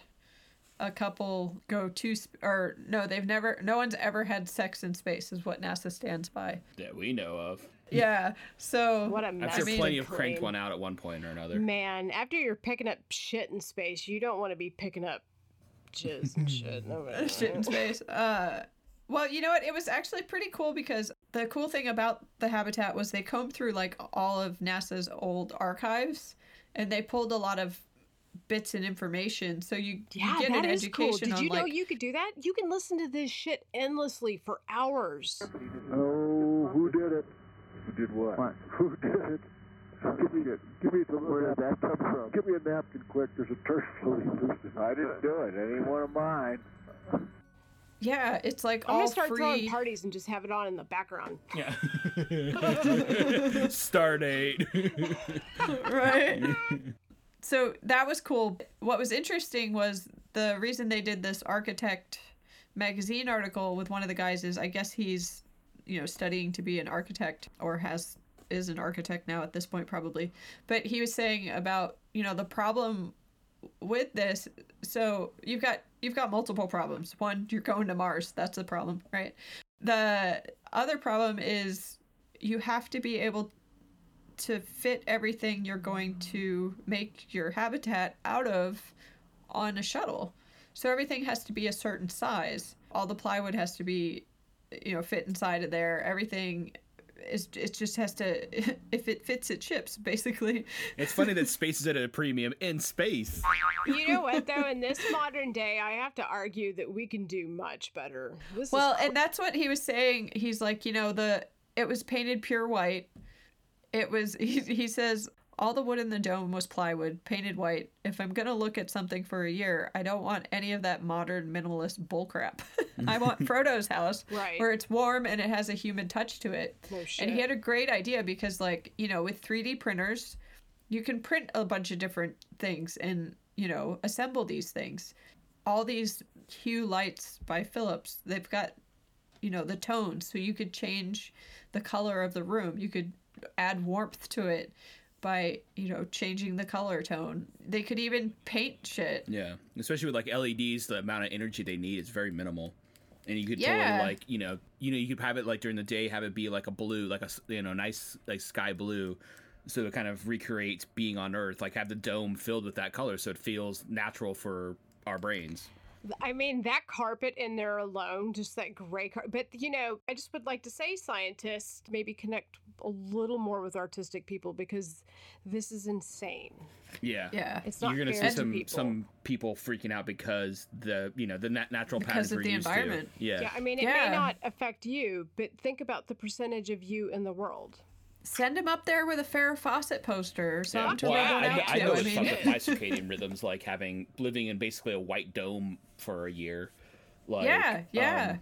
a couple go to, sp- or no, they've never, no one's ever had sex in space, is what NASA stands by. That we know of. Yeah. So. What a I'm mess. sure mean- plenty have cranked one out at one point or another. Man, after you're picking up shit in space, you don't want to be picking up jizz and shit. No, [LAUGHS] shit in space. Uh, well, you know what? It was actually pretty cool because the cool thing about the habitat was they combed through like all of NASA's old archives, and they pulled a lot of bits and information. So you, Yeah, you get that an is cool. education Did on you know like you could do that? You can listen to this shit endlessly for hours. Oh, who did it? Who did what? [LAUGHS] Who did it? Give me, give me the Where did that come from? Give me a napkin quick. There's a turd floating loose. I didn't do it. It ain't one of mine. yeah, it's like I'm all gonna start free. throwing parties and just have it on in the background. Yeah. [LAUGHS] Star date. [LAUGHS] right. so that was cool. What was interesting was the reason they did this architect magazine article with one of the guys is I guess he's you know studying to be an architect or has is an architect now at this point probably. But he was saying about, you know, the problem with this so you've got you've got multiple problems. One, you're going to Mars. That's the problem, right? The other problem is you have to be able to fit everything you're going to make your habitat out of on a shuttle. So everything has to be a certain size. All the plywood has to be, you know, fit inside of there. Everything is it just has to [LAUGHS] if it fits it ships basically. it's funny that space is at a premium in space. You know what though? In this modern day, I have to argue that we can do much better. This Well, is and that's what he was saying. He's like, you know, the it was painted pure white. It was he, he says all the wood in the dome was plywood, painted white. If I'm going to look at something for a year, I don't want any of that modern minimalist bullcrap. [LAUGHS] I want [LAUGHS] Frodo's house Right. where it's warm and it has a human touch to it. No and he had a great idea because like, you know, with 3D printers, you can print a bunch of different things and, you know, assemble these things. All these hue lights by Philips, they've got you know the tones so you could change the color of the room you could add warmth to it by you know changing the color tone they could even paint shit Yeah, especially with like LEDs, the amount of energy they need is very minimal, and you could Yeah. totally like you know you know you could have it like during the day, have it be like a blue, like a you know nice like sky blue, so it kind of recreates being on Earth, like have the dome filled with that color, so it feels natural for our brains. I mean, that carpet in there alone, just that gray carpet. But, you know, I just would like to say, scientists, maybe connect a little more with artistic people because this is insane. Yeah, yeah It's not You're gonna see some people. some people freaking out because the you know the nat- natural Because patterns of we're the used environment. to. Yeah. Yeah, I mean, it Yeah. may not affect you, but think about the percentage of you in the world. Send him up there with a Farrah Fawcett poster or Yeah. something Well, to rub I, I, out I to. know I it's mean, fun with my circadian rhythms, like having living in basically a white dome for a year. Like, yeah yeah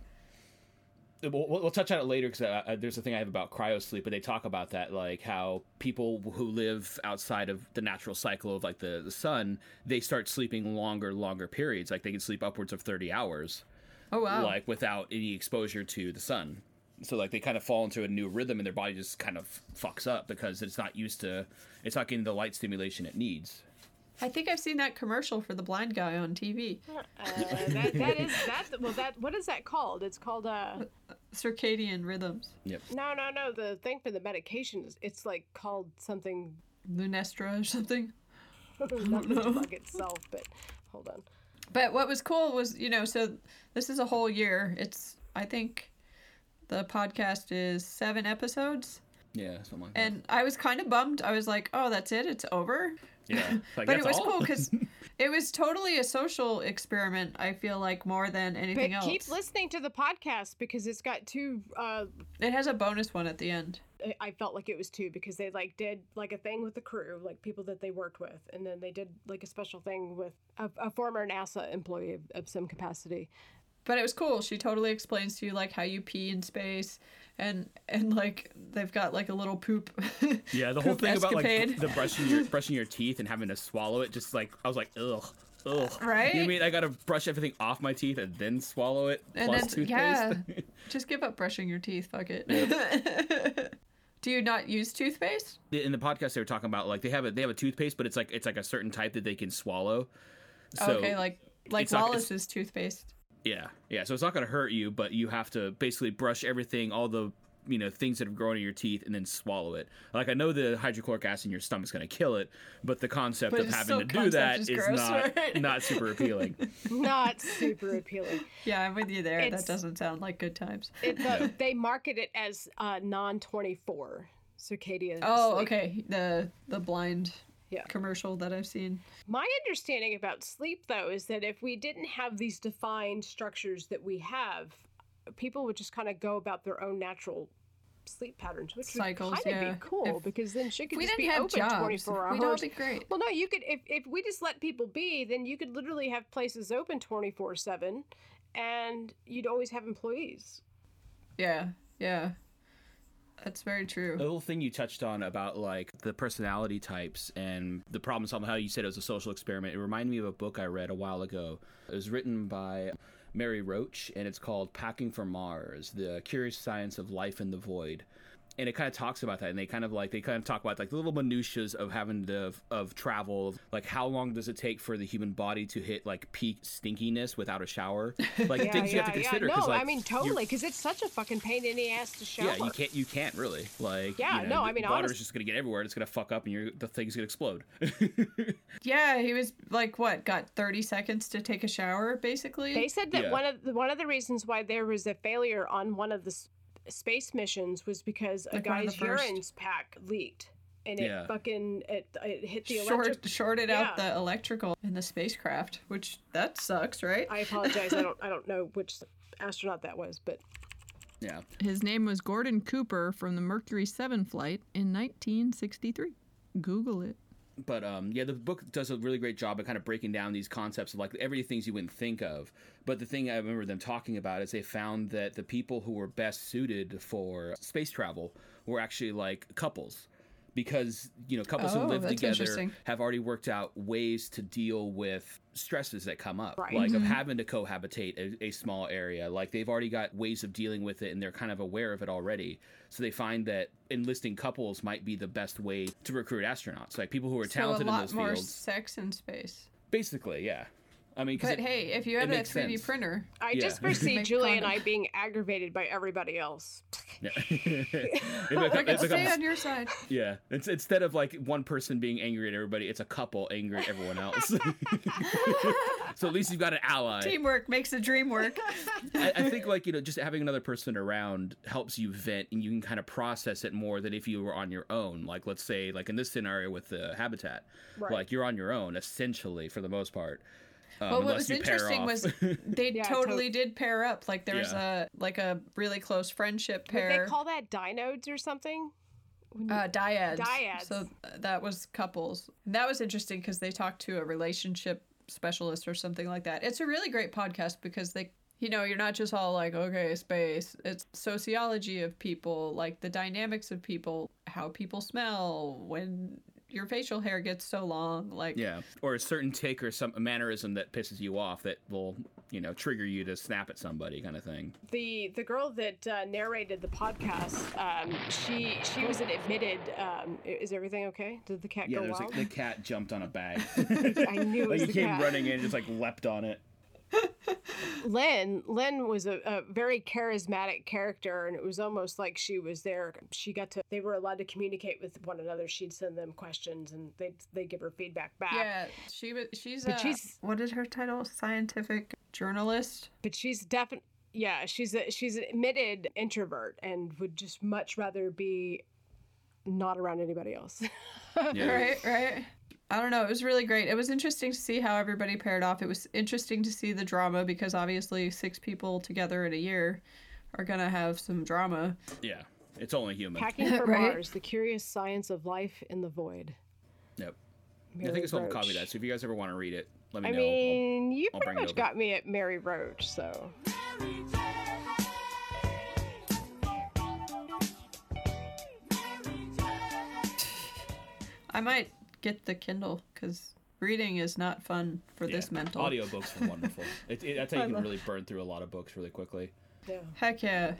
um, we'll, we'll touch on it later because uh, there's a thing I have about cryo sleep, but they talk about that, like how people who live outside of the natural cycle of like the, the sun, they start sleeping longer, longer periods. Like they can sleep upwards of 30 hours, Oh wow. like without any exposure to the sun. So like they kind of fall into a new rhythm and their body just kind of fucks up because it's not used to, it's not getting the light stimulation it needs. I think I've seen that commercial for the blind guy on TV. Uh, that, that is that. Well, that what is that called? It's called uh. Circadian rhythms. Yep. No, no, no. The thing for the medication is it's like called something. Lunesta or something. [LAUGHS] Not the drug itself, but hold on. But what was cool was, you know, so this is a whole year. It's I think the podcast is seven episodes. Yeah, something like that. And I was kind of bummed. I was like, "Oh, that's it. It's over." Yeah, [LAUGHS] like, but it was all? cool because [LAUGHS] it was totally a social experiment. I feel like more than anything But else. keep listening to the podcast because it's got two. Uh, It has a bonus one at the end. I- I felt like it was two because they like did like a thing with the crew, like people that they worked with, and then they did like a special thing with a, a former NASA employee of, of some capacity. But it was cool. She totally explains to you like how you pee in space, and and like they've got like a little poop. [LAUGHS] Yeah, the whole poop thing about like the brushing your [LAUGHS] brushing your teeth and having to swallow it, just like I was like, ugh, ugh. Right? You mean I gotta brush everything off my teeth and then swallow it and plus then toothpaste? yeah, [LAUGHS] just give up brushing your teeth. Fuck it. Do you not use toothpaste? In the podcast, they were talking about like they have a they have a toothpaste, but it's like it's like a certain type that they can swallow. So, okay, like like it's not- it's- Wallace's toothpaste. Yeah, yeah. So it's not gonna hurt you, but you have to basically brush everything, all the you know things that have grown in your teeth, and then swallow it. Like I know the hydrochloric acid in your stomach's gonna kill it, but the concept But of having to do that is is gross, not [LAUGHS] right? not super appealing. [LAUGHS] Not super appealing. Yeah, I'm with you there. It's- that doesn't sound like good times. [LAUGHS] It, the, They market it as uh, non twenty four circadian. Oh, sleep. okay. The the blind Yeah. commercial that I've seen. My understanding about sleep, though, is that if we didn't have these defined structures that we have, people would just kind of go about their own natural sleep patterns, which Cycles, would kind of yeah. be cool If- because then shit could we just be open jobs, 24 hours. we'd all be great. Well, no, you could if if we just let people be, then you could literally have places open 24 seven, and you'd always have employees. Yeah, yeah. That's very true. The little thing you touched on about like the personality types and the problem solving, how you said it was a social experiment. It reminded me of a book I read a while ago. It was written by Mary Roach, and it's called "Packing for Mars: The Curious Science of Life in the Void." And it kind of talks about that, and they kind of like they kind of talk about like the little minutiae of having to of, of travel, like how long does it take for the human body to hit like peak stinkiness without a shower, [LAUGHS] like things you have to consider. No, 'cause, like, I mean totally, because it's such a fucking pain in the ass to shower. yeah, you can't. You can't really like. Yeah, you know, no, I mean, water's honest- just gonna get everywhere. and It's gonna fuck up, and you're, the thing's gonna explode. [LAUGHS] Yeah, he was like what? Got 30 seconds to take a shower basically. They said that Yeah. one of the, one of the reasons why there was a failure on one of the s- space missions was because a Like one guy's first. urine pack leaked and it Yeah. fucking it, it hit the Short, electric. shorted out the electrical in the spacecraft, which that sucks, right? I apologize. I [LAUGHS] don't I don't know which astronaut that was, but yeah, His name was Gordon Cooper from the Mercury 7 flight in 1963. Google it. But um, yeah, the book does a really great job of kind of breaking down these concepts of like everything you wouldn't think of. But the thing I remember them talking about is they found that the people who were best suited for space travel were actually like couples. Because you know couples who Oh, live together have already worked out ways to deal with stresses that come up, Right. like Mm-hmm. of having to cohabitate a, a small area. Like they've already got ways of dealing with it, and they're kind of aware of it already. So they find that enlisting couples might be the best way to recruit astronauts, like people who are So a talented in lot those more fields. sex in space. Basically, yeah. I mean, 'cause But it- hey, if you it had a 3D sense. printer, I Yeah. just [LAUGHS] foresee Make Julie and. I being aggravated by everybody else. Yeah. it becomes, it can stay on your side. [LAUGHS] yeah. It's instead of like one person being angry at everybody, it's a couple angry at everyone else. [LAUGHS] so at least you've got an ally. Teamwork makes the dream work. I, I think like you know, just having another person around helps you vent, and you can kind of process it more than if you were on your own. Like let's say, like in this scenario with the habitat, Right. like you're on your own essentially for the most part. Um, Well, what was interesting was [LAUGHS] they Yeah, totally did pair up. Like there was Yeah. a like a really close friendship Would pair. they call that dinodes or something? uh, dyads. Dyads. So th- that was couples. And that was interesting because they talked to a relationship specialist or something like that. It's a really great podcast because they you know, you're not just all like, okay, space. It's sociology of people, like the dynamics of people, how people smell, when your facial hair gets so long, like Yeah, or a certain tick or some mannerism that pisses you off that will, you know, trigger you to snap at somebody, kind of thing. The the girl that uh, narrated the podcast, um, she she was an admitted. Um, is everything okay? Did the cat Yeah, go there's wild? like the cat jumped on a bag. [LAUGHS] I knew it like was he the came cat. running in, and just like leapt on it. Len Len was a, a very charismatic character, and it was almost like she was there. She got to. They were allowed to communicate with one another. She'd send them questions, and they they give her feedback back. Yeah, she was. She's. But a, she's- What is her title? Scientific journalist. but she's definitely yeah she's a she's an admitted introvert and would just much rather be not around anybody else Yeah. [LAUGHS] [LAUGHS] Right, right. I don't know. It was really great. It was interesting to see how everybody paired off. It was interesting to see the drama because obviously six people together in a year are gonna have some drama. Yeah, it's only human. packing [LAUGHS] for Right. mars the curious science of life in the void Yep. I think it's called Roach. copy that. So if you guys ever want to read it, let me i know. mean you I'll pretty much got me at mary roach so I might get the Kindle because reading is not fun for this Yeah, mental. Audiobooks are wonderful. [LAUGHS] it, it, that's how I you can love- really burn through a lot of books really quickly. yeah Heck yeah.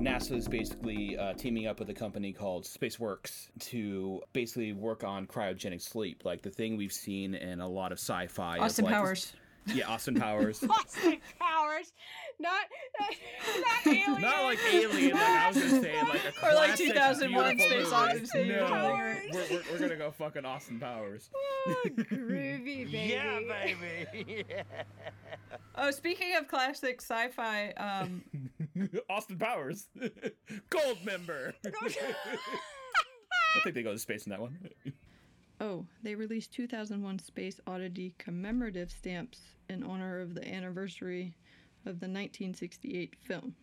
NASA is basically uh, teaming up with a company called SpaceWorks to basically work on cryogenic sleep, like the thing we've seen in a lot of sci-fi. of, Austin like- Powers. Yeah, Austin Powers. [LAUGHS] austin powers not [LAUGHS] [LAUGHS] not alien Not like Alien, like I was gonna say, like a Or like 2001 Space. Odyssey No, we're, we're, we're gonna go fucking Austin Powers. groovy [LAUGHS] baby Yeah, baby. Uh, Oh, speaking of classic sci-fi, um, Austin Powers, gold member. I think they go to space in that one. oh, they released 2001 Space Oddity commemorative stamps in honor of the anniversary of the 1968 film.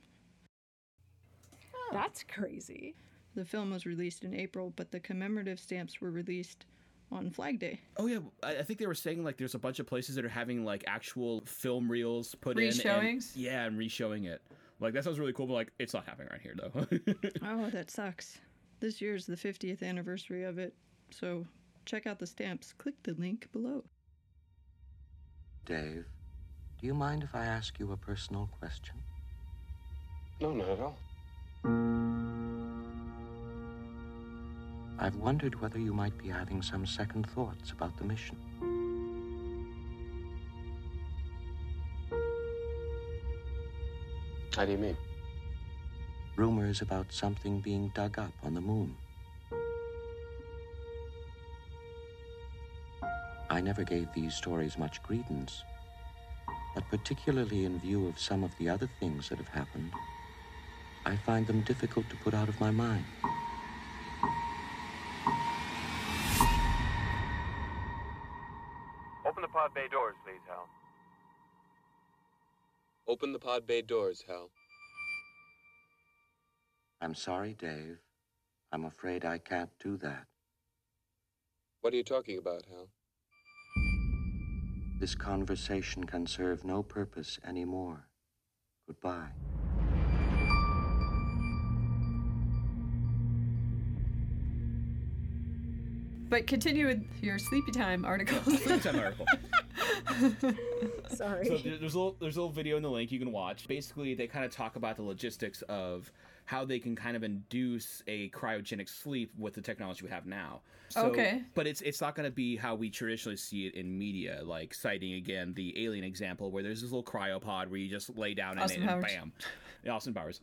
Oh. that's crazy The film was released in April, but the commemorative stamps were released on Flag Day. Oh yeah, I, I think they were saying like there's a bunch of places that are having like actual film reels put in. and- Reshowings? Yeah, and reshowing it. Like that sounds really cool, but like it's not happening right here though. [LAUGHS] Oh, that sucks. This year's the 50th anniversary of it, so check out the stamps. Click the link below. Dave, do you mind if I ask you a personal question? No, not at all. I've wondered whether you might be having some second thoughts about the mission. How do you mean? Rumors about something being dug up on the moon. I never gave these stories much credence, but particularly in view of some of the other things that have happened, I find them difficult to put out of my mind. Open the pod bay doors, please, Hal. Open the pod bay doors, Hal. I'm sorry, Dave. I'm afraid I can't do that. What are you talking about, Hal? This conversation can serve no purpose anymore. Goodbye. But continue with your sleepy time articles. [LAUGHS] Time article. [LAUGHS] sorry So there's a little there's a little video in the link you can watch. Basically, they kind of talk about the logistics of how they can kind of induce a cryogenic sleep with the technology we have now. So, Okay. But it's it's not going to be how we traditionally see it in media, like citing again the alien example where there's this little cryopod where you just lay down Austin in it and bam, yeah, Austin Powers.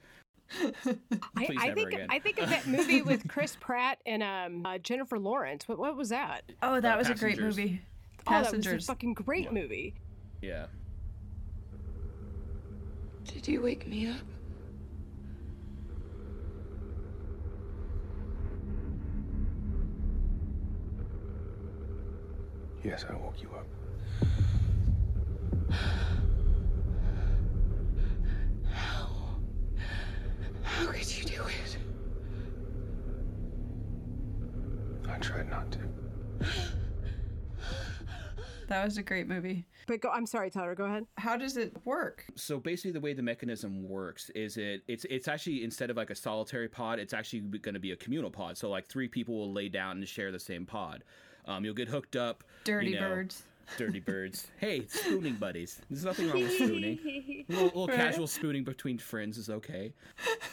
[LAUGHS] I, I think again. I think of that movie with Chris Pratt and um, uh, Jennifer Lawrence. What what was that? oh, that Uh, was a great Passengers. movie. Oh, that was a fucking great movie. Yeah. Did you wake me up? Yes, I woke you up. How? How could you do it? I tried not to. That was a great movie. But go, I'm sorry, Tyler. Go ahead. How does it work? So basically, the way the mechanism works is it it's it's actually instead of like a solitary pod, it's actually going to be a communal pod. So like three people will lay down and share the same pod. Um, you'll get hooked up. Dirty you know, birds. [LAUGHS] Dirty birds. Hey, spooning buddies. There's nothing wrong with [LAUGHS] spooning. A little, little Right. casual spooning between friends is okay. [LAUGHS]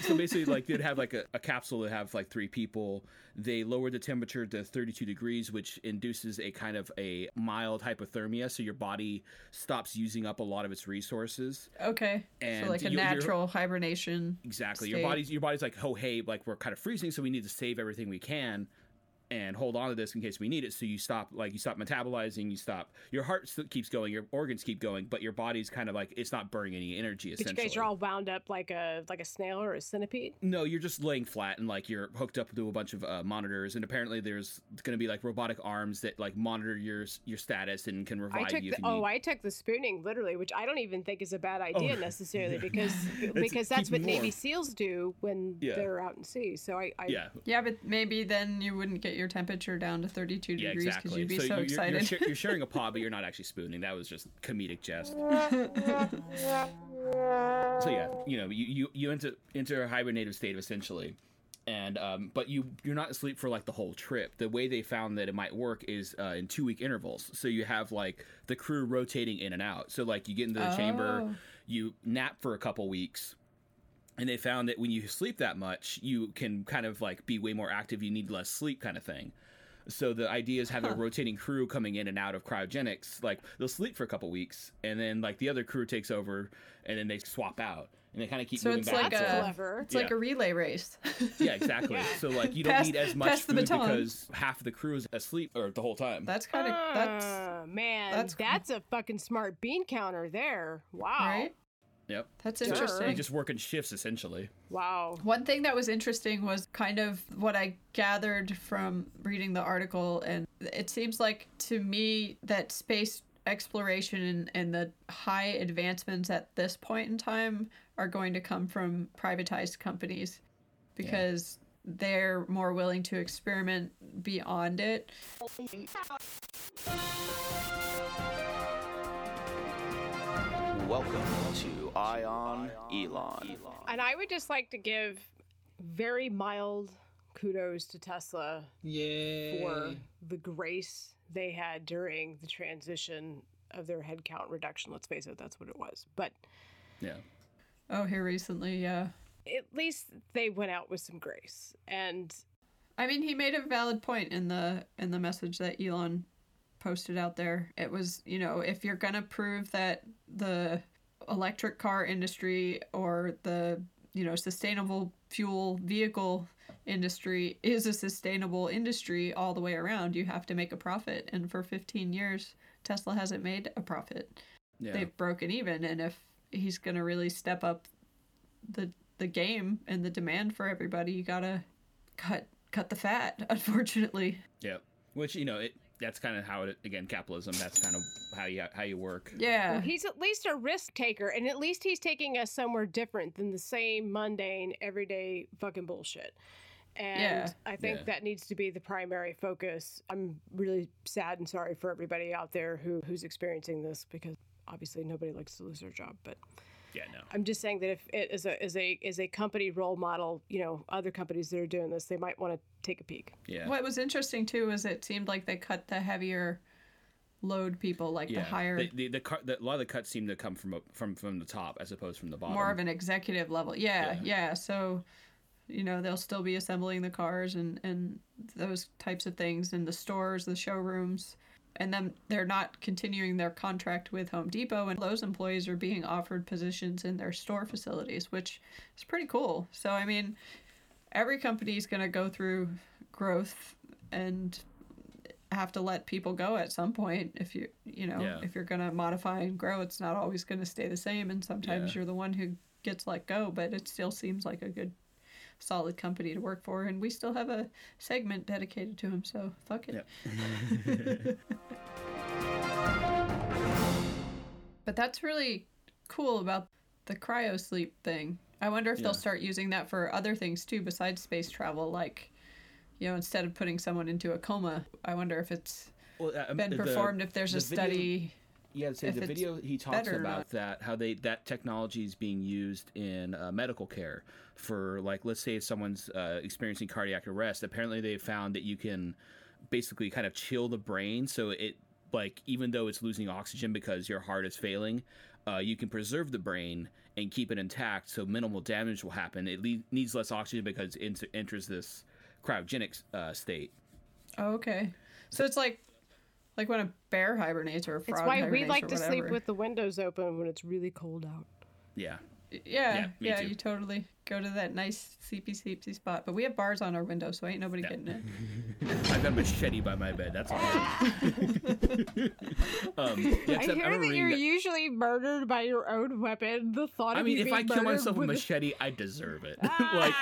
so basically, like they'd have like a, a capsule that have like three people. They lower the temperature to 32 degrees, which induces a kind of a mild hypothermia. So your body stops using up a lot of its resources. Okay. And so like a you- natural hibernation. Exactly. Your body's your body's like, oh hey, like we're kind of freezing, so we need to save everything we can and hold on to this in case we need it. So you stop like you stop metabolizing, you stop your heart still keeps going, your organs keep going, but your body's kind of like it's not burning any energy But you guys are all wound up like a like a snail or a centipede. no, you're just laying flat and like you're hooked up to a bunch of uh, monitors, and apparently there's going to be like robotic arms that like monitor your your status and can revive I took you the, if you need. oh, I took the spooning literally, which I don't even think is a bad idea Oh. necessarily [LAUGHS] because because that's what keeping Navy. SEALs do when Yeah. they're out in sea. So I, I yeah, Yeah, but maybe then you wouldn't get your temperature down to 32 yeah, degrees because exactly. you'd be so, you're, you're- excited. You're, shar- you're [LAUGHS] sharing a pod, but you're not actually spooning. That was just comedic jest. [LAUGHS] so yeah, you know, you you, you enter enter a hibernative state essentially, and um, but you you're not asleep for like the whole trip. The way they found that it might work is uh, in two week intervals. So you have like the crew rotating in and out. So like you get into the chamber, Oh. you nap for a couple weeks. And they found that when you sleep that much, you can kind of like be way more active. You need less sleep, kind of thing. So the idea is have a rotating crew coming in and out of cryogenics. Like they'll sleep for a couple weeks, and then like the other crew takes over, and then they swap out, and they kind of keep so moving it's back. like and a forth. clever. it's like a relay race. yeah, exactly. [LAUGHS] So like you don't Pass- need as much pass the food because half of the crew is asleep or the whole time. That's kind of that's Ah, man, that's that's, a fucking smart bean counter there. Wow. right. Yep. That's Sure. interesting. They just work in shifts essentially. Wow. One thing that was interesting was kind of what I gathered from reading the article, and it seems like to me that space exploration and, and the high advancements at this point in time are going to come from privatized companies because they're more willing to experiment beyond it. Welcome to Eye on Elon. And I would just like to give very mild kudos to Tesla Yeah. for the grace they had during the transition of their headcount reduction. Let's face it, that's what it was. But Yeah. Oh, here recently, yeah. at least they went out with some grace. And I mean, he made a valid point in the in the message that Elon posted out there. It was, you know, if you're gonna prove that the electric car industry or the you know sustainable fuel vehicle industry is a sustainable industry all the way around, you have to make a profit. And for 15 years, Tesla hasn't made a profit. Yeah. They've broken even, and if he's gonna really step up the the game and the demand for everybody, you gotta cut cut the fat. [LAUGHS] Unfortunately, Yeah. Which you know it. That's kind of how it again capitalism. That's kind of how you how you work. yeah. Well, he's at least a risk taker, and at least he's taking us somewhere different than the same mundane, everyday fucking bullshit. And Yeah. I think Yeah. that needs to be the primary focus. I'm really sad and sorry for everybody out there who who's experiencing this because obviously nobody likes to lose their job, but Yeah. No. I'm just saying that if it is a is a is a company role model, you know, other companies that are doing this, they might want to take a peek. Yeah. What was interesting too is it seemed like they cut the heavier load people, like yeah. the higher, The, the, the, cut- the, a lot of the cuts seem to come from up- from from the top as opposed from the bottom. more of an executive level. Yeah, Yeah. yeah. So, you know, they'll still be assembling the cars and and those types of things in the stores, the showrooms. And then they're not continuing their contract with Home Depot, and those employees are being offered positions in their store facilities, which is pretty cool. So, I mean, every company is going to go through growth and have to let people go at some point if you you know Yeah. if you're going to modify and grow it's not always going to stay the same and sometimes Yeah. you're the one who gets let go but it still seems like a good solid company to work for and we still have a segment dedicated to him so fuck it [LAUGHS] but that's really cool about the cryo sleep thing i wonder if Yeah. they'll start using that for other things too besides space travel like you know instead of putting someone into a coma i wonder if it's Well, uh, been the- performed if there's a video- study. Yeah, so if the video he talks about that how they that technology is being used in uh, medical care for like let's say if someone's uh, experiencing cardiac arrest. Apparently, they found that you can basically kind of chill the brain so it like even though it's losing oxygen because your heart is failing. Uh, you can preserve the brain and keep it intact, so minimal damage will happen. It le- needs less oxygen because it enters this cryogenic uh, state. Oh, okay. So it's like like when a bear hibernates or a frog It's why we like or to sleep with the windows open when it's really cold out. Yeah. Yeah, Yeah, me yeah, too. you totally go to that nice sleepy sleepy spot. But we have bars on our window, so ain't nobody getting it. [LAUGHS] I've got a machete by my bed. That's all. [LAUGHS] [LAUGHS] um, yeah, I except hear that you're that- usually murdered by your own weapon. The thought I of mean, you if being I kill murdered myself with a with machete, I deserve it. like,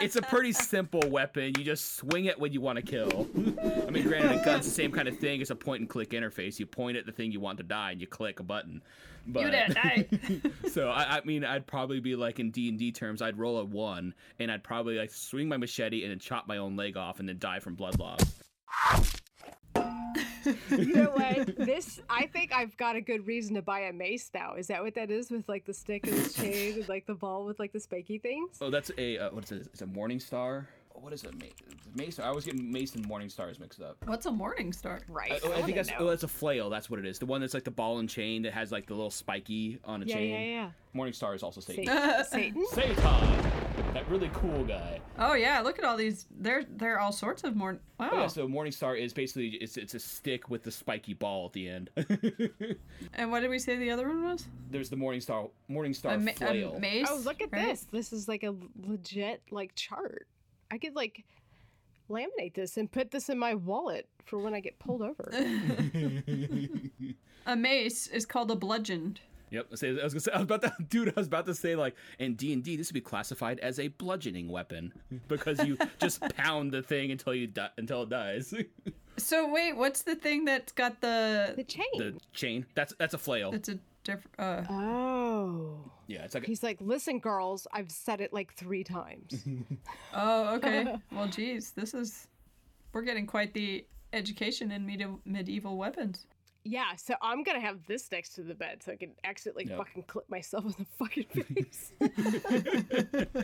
it's a pretty simple weapon. You just swing it when you want to kill. I mean, granted, a gun's the same kind of thing. It's a point and click interface. You point at the thing you want to die, and you click a button. But, You did die. [LAUGHS] so I, I mean, I'd probably be like in D and D terms, I'd roll a one, and I'd probably like swing my machete and then chop my own leg off, and then die from blood loss. you know what? This I think I've got a good reason to buy a mace now. Is that what that is with like the stick and the chain and like the ball with like the spiky things? Oh, that's a uh, what is it? It's a Morning Star. What is it? Mason. I always get Mason and Morning Stars mixed up. What's a morning star? Right. I, oh, I think that's oh, that's a flail. That's what it is. The one that's like the ball and chain that has like the little spiky on a Yeah, chain. yeah, yeah. Morning Star is also Satan. [LAUGHS] Satan? Satan. That really cool guy. Oh yeah, look at all these. They're they're all sorts of morning. Wow. Oh, yeah, so Morning Star is basically it's it's a stick with the spiky ball at the end. [LAUGHS] and what did we say the other one was? There's the Morning Star Morning Star ma- flail. mace? Oh, look at right? this. This is like a legit like chart. I could like laminate this and put this in my wallet for when I get pulled over. [LAUGHS] A mace is called a bludgeon. Yep. I was gonna say I was about to [LAUGHS] dude. I was about to say like in D and D this would be classified as a bludgeoning weapon because you [LAUGHS] just pound the thing until you die, until it dies. So wait, what's the thing that's got the the chain? the chain. That's that's a flail. It's a different. Uh, oh. Yeah, it's like He's like, listen, girls, I've said it like three times. [LAUGHS] oh, okay. [LAUGHS] well, geez, this is. We're getting quite the education in medieval medieval weapons. Yeah, so I'm gonna have this next to the bed so I can accidentally Yep. fucking clip myself in the fucking [LAUGHS] face. [LAUGHS]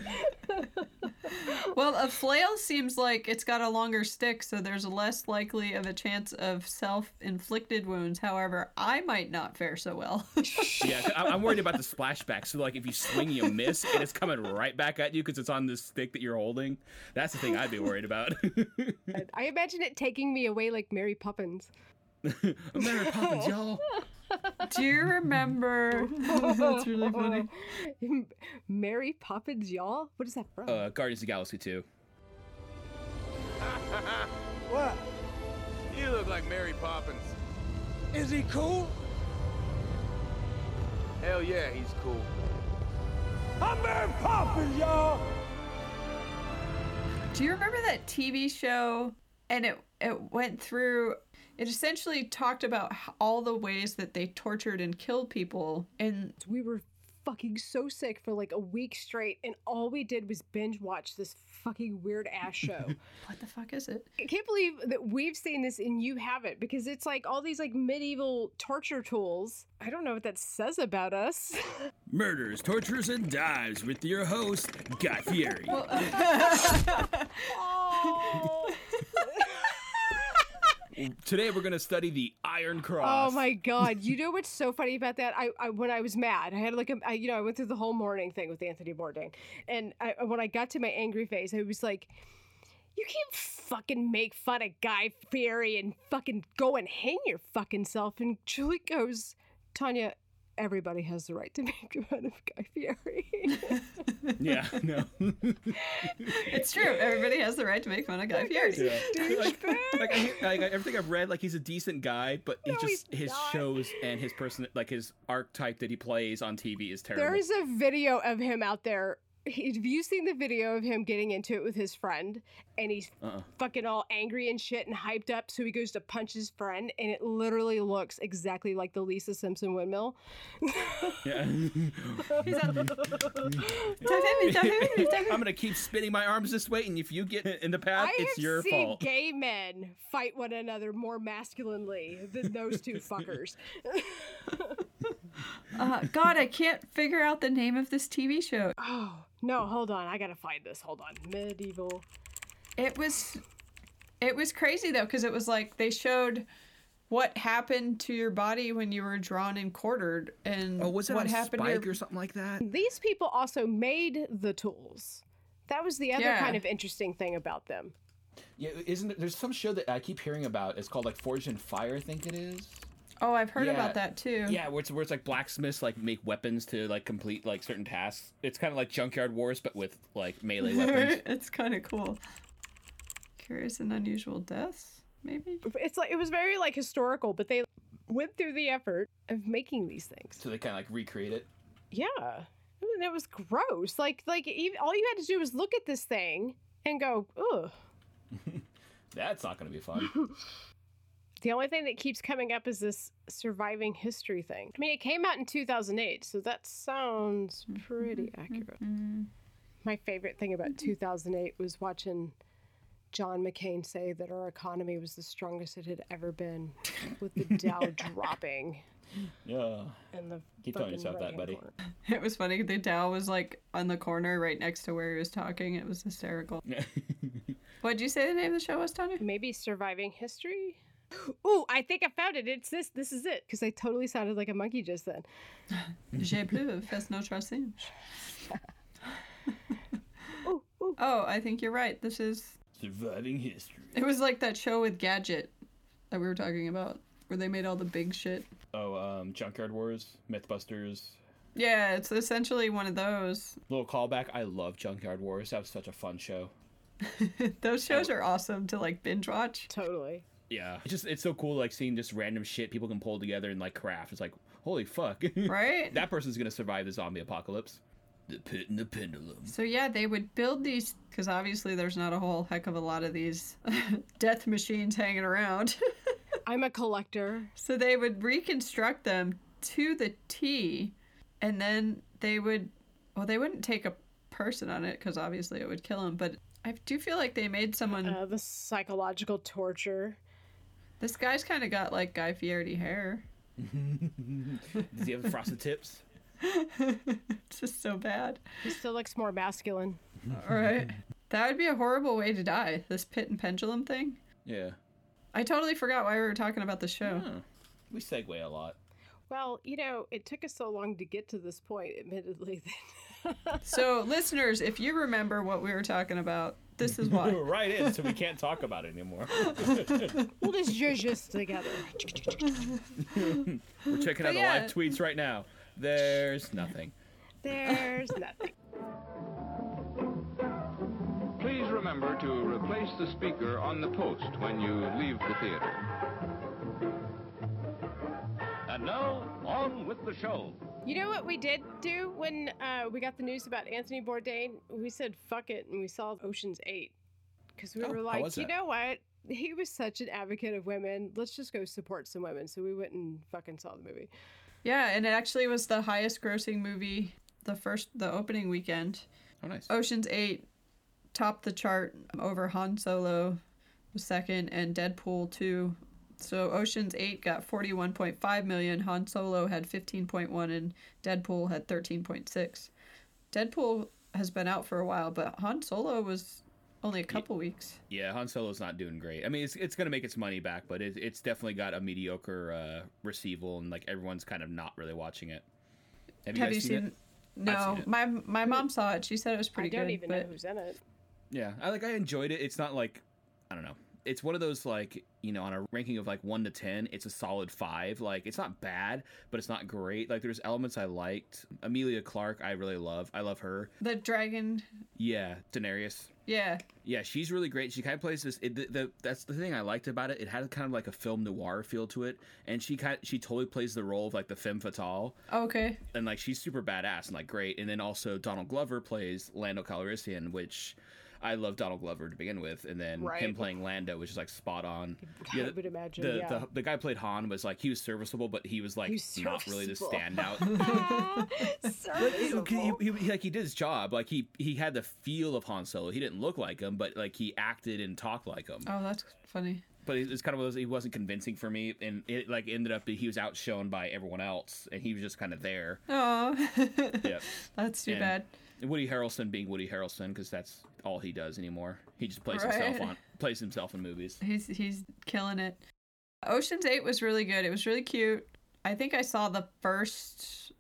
Well, a flail seems like it's got a longer stick, so there's less likely of a chance of self-inflicted wounds. However, I might not fare so well. [LAUGHS] yeah. I- I'm worried about the splashback. So like if you swing, you miss, and it's coming right back at you because it's on this stick that you're holding. That's the thing I'd be worried about. I imagine it taking me away like Mary Poppins. [LAUGHS] Mary Poppins, [LAUGHS] y'all. Do you remember? [LAUGHS] That's really funny. Mary Poppins, y'all? What is that from? Uh, Guardians of the Galaxy 2. What? You look like Mary Poppins. Is he cool? Hell yeah, he's cool. I'm Mary Poppins, y'all! Do you remember that TV show? And it it went through. It essentially talked about all the ways that they tortured and killed people. And we were fucking so sick for like a week straight, and all we did was binge watch this fucking weird ass [LAUGHS] show. what the fuck is it? I can't believe that we've seen this and you haven't because it's like all these like medieval torture tools. I don't know what that says about us. [LAUGHS] Murders, tortures, and dives with your host, Guy Fieri. [LAUGHS] Today we're going to study the Iron Cross. Oh my god! You know what's so funny about that? I, I when I was mad, I had like a I, you know I went through the whole mourning thing with Anthony Bourdain, and I, when I got to my angry face, I was like, "You can't fucking make fun of Guy Fieri and fucking go and hang your fucking self." And Julie goes, "Tanya, everybody has the right to [LAUGHS] make fun of Guy Fieri." [LAUGHS] Yeah, no. It's true. Everybody has the right to make fun of Guy Fieri. Yeah. like, like, I, like everything I've read, like he's a decent guy, but he just his shows and his person, like his archetype that he plays on TV is terrible. There is a video of him out there Have you seen the video of him getting into it with his friend? And he's Uh-uh. fucking all angry and shit and hyped up. So he goes to punch his friend, and it literally looks exactly like the Lisa Simpson windmill. Yeah. [LAUGHS] I'm gonna keep spinning my arms this way, and if you get in the path, I it's have your seen fault. gay men fight one another more masculinely than those two fuckers. Uh, God, I can't figure out the name of this TV show. Oh no, hold on, I gotta find this. Hold on, medieval. It was, it was crazy though, because it was like they showed what happened to your body when you were drawn and quartered, and Oh, was it what on happened Spike to your or something like that? These people also made the tools. That was the other Yeah. kind of interesting thing about them. Yeah, isn't it, there's some show that I keep hearing about? It's called like Forged in Fire, I think it is. Oh, I've heard Yeah. about that too. Yeah, where it's where it's like blacksmiths like make weapons to like complete like certain tasks. It's kind of like Junkyard Wars, but with like melee [LAUGHS] weapons. it's kind of cool. Curious and unusual deaths, maybe. It's like it was very like historical, but they went through the effort of making these things. so they kind of like recreate it. Yeah, I mean, it was gross. Like like even, all you had to do was look at this thing and go, ugh. [LAUGHS] That's not going to be fun. [LAUGHS] The only thing that keeps coming up is this surviving history thing. I mean, it came out in 2008, so that sounds mm-hmm. pretty mm-hmm. accurate. My favorite thing about mm-hmm. 2008 was watching John McCain say that our economy was the strongest it had ever been, with the Dow [LAUGHS] dropping. yeah. And the Keep telling yourself that, buddy. corner. [LAUGHS] It was funny. The Dow was like on the corner right next to where he was talking. It was hysterical. [LAUGHS] What'd you say the name of the show was, Tanya? Maybe surviving history. Ooh, I think I found it. It's this. This is it. Because I totally sounded like a monkey just then. [LAUGHS] J'ai plus, fais notre singe. Oh, I think you're right. This is. Surviving history. It was like that show with Gadget that we were talking about, where they made all the big shit. Oh, um, Junkyard Wars, Mythbusters. Yeah, it's essentially one of those. Little callback. I love Junkyard Wars. That was such a fun show. [LAUGHS] Those shows are awesome to like binge watch. Totally. Yeah, it's just it's so cool like seeing just random shit people can pull together and like craft. It's like holy fuck, [LAUGHS] Right? that person's gonna survive the zombie apocalypse. The pit and the pendulum. So yeah, they would build these because obviously there's not a whole heck of a lot of these [LAUGHS] death machines hanging around. [LAUGHS] I'm a collector. So they would reconstruct them to the T, and then they would, well, they wouldn't take a person on it because obviously it would kill them. But I do feel like they made someone. Uh, the psychological torture. This guy's kind of got like Guy Fieri hair. Does he have frosted tips? [LAUGHS] it's just so bad. He still looks more masculine. All right. That would be a horrible way to die. This pit and pendulum thing. Yeah. I totally forgot why we were talking about the show. We segue a lot. Well, you know, it took us so long to get to this point, admittedly. [LAUGHS] So, listeners, if you remember what we were talking about, this is [LAUGHS] why. We were right in, so we can't talk about it anymore. [LAUGHS] we'll just judge this together. [LAUGHS] We're checking But out yeah. the live tweets right now. There's nothing. There's nothing. Please remember to replace the speaker on the post when you leave the theater. And now, on with the show. You know what we did do when uh, we got the news about Anthony Bourdain? We said fuck it and we saw Ocean's 8. Because we Oh, were like, you know what? He was such an advocate of women. Let's just go support some women. So we went and fucking saw the movie. Yeah, and it actually was the highest grossing movie the first the opening weekend. Oh nice. Ocean's 8 topped the chart over Han Solo was second and Deadpool 2. So Ocean's 8 got 41.5 million, Han Solo had 15.1 and Deadpool had 13.6. Deadpool has been out for a while, but Han Solo was only a couple weeks. Yeah, Han Solo's not doing great. I mean, it's, it's gonna make its money back, but it, it's definitely got a mediocre uh, receival, and like everyone's kind of not really watching it. Have you Have guys you seen, seen it? No, seen it. my my mom saw it. She said it was pretty I don't good. even but know who's in it. Yeah, I like. I enjoyed it. It's not like I don't know. It's one of those like you know on a ranking of like one to ten, it's a solid five. Like it's not bad, but it's not great. Like there's elements I liked. Emilia Clarke, I really love. I love her. The dragon. Yeah, Daenerys. Yeah. Yeah, she's really great. She kind of plays this. It, the, the, that's the thing I liked about it. It had kind of like a film noir feel to it, and she kind she totally plays the role of like the femme fatale. Okay. And like she's super badass and like great. And then also Donald Glover plays Lando Calrissian, which I love Donald Glover to begin with, and then Right. him playing Lando, which is like spot on. I would imagine, The, yeah. the the guy played Han was like he was serviceable, but he was like He was not really the standout. [LAUGHS] Like, he, he, he- like he did his job. Like he he had the feel of Han Solo. He didn't look like him, but like he acted and talked like him. Oh, that's funny. But it's kind of was he wasn't convincing for me, and it like ended up he was outshone by everyone else, and he was just kind of there. Oh. [LAUGHS] Yep. That's too And bad. Woody Harrelson being Woody Harrelson because that's all he does anymore. He just plays Right. himself on plays himself in movies. He's he's killing it. Ocean's 8 was really good. It was really cute. I think I saw the first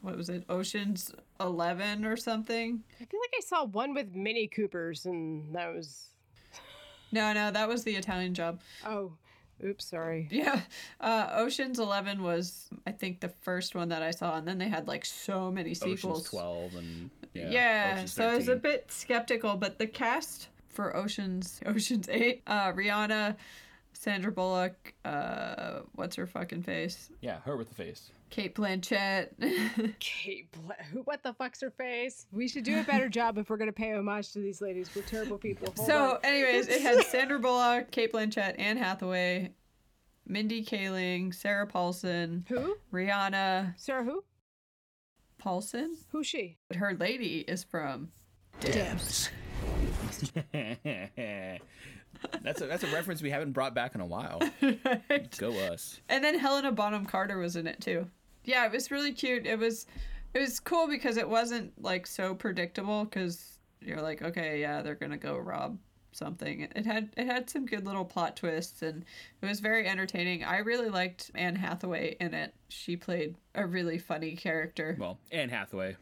what was it? Ocean's 11 or something. I feel like I saw one with Mini Coopers, and that was. No, no, that was the Italian job. Oh, oops, sorry. Yeah. Uh, Ocean's 11 was, I think, the first one that I saw, and then they had like so many sequels. Ocean's Twelve and yeah, Yeah, so I was a bit skeptical, but the cast for Ocean's [LAUGHS] Ocean's 8, uh, Rihanna, Sandra Bullock, uh, what's her fucking face? yeah, her with the face. Cate Blanchett. [LAUGHS] Kate Bla- who? What the fuck's her face? We should do a better [LAUGHS] job if we're gonna pay homage to these ladies. We're terrible people. Hold so, on. anyways, it had [LAUGHS] Sandra Bullock, Cate Blanchett, Anne Hathaway, Mindy Kaling, Sarah Paulson, who? Rihanna, Sarah who? Paulson. Who's she? Her lady is from Dibs. that's a that's a reference we haven't brought back in a while. Go us. And then Helena Bonham Carter was in it too. Yeah, it was really cute. It was it was cool because it wasn't like so predictable cuz you're like, okay, yeah, they're going to go rob something. It had it had some good little plot twists and it was very entertaining. I really liked Anne Hathaway in it. She played a really funny character. Well, Anne Hathaway.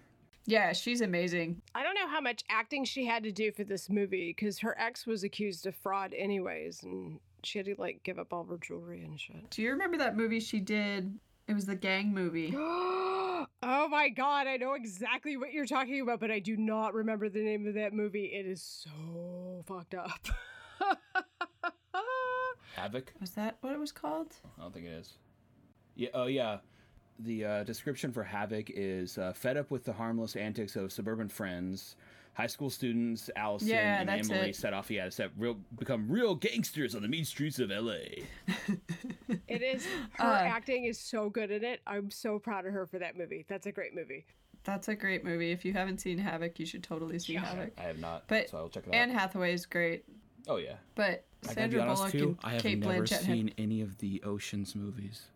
Yeah, she's amazing. I don't know how much acting she had to do for this movie because her ex was accused of fraud, anyways, and she had to like give up all of her jewelry and shit. Do you remember that movie she did? It was the gang movie. [GASPS] oh my god, I know exactly what you're talking about, but I do not remember the name of that movie. It is so fucked up. [LAUGHS] Havoc. Was that what it was called? I don't think it is. Yeah. Oh yeah. The uh, description for Havoc is uh, fed up with the harmless antics of suburban friends. High school students Allison Yeah, and Emily it. set off. Yeah, to set real become real gangsters on the mean streets of L.A. [LAUGHS] it is [LAUGHS] her Uh, acting is so good in it. I'm so proud of her for that movie. That's a great movie. That's a great movie. If you haven't seen Havoc, you should totally see Havoc. I have not, But so I'll check it out. Anne Hathaway is great. oh yeah. But I Sandra honest Bullock too. and I have Kate never Blanchett seen had any of the Ocean's movies.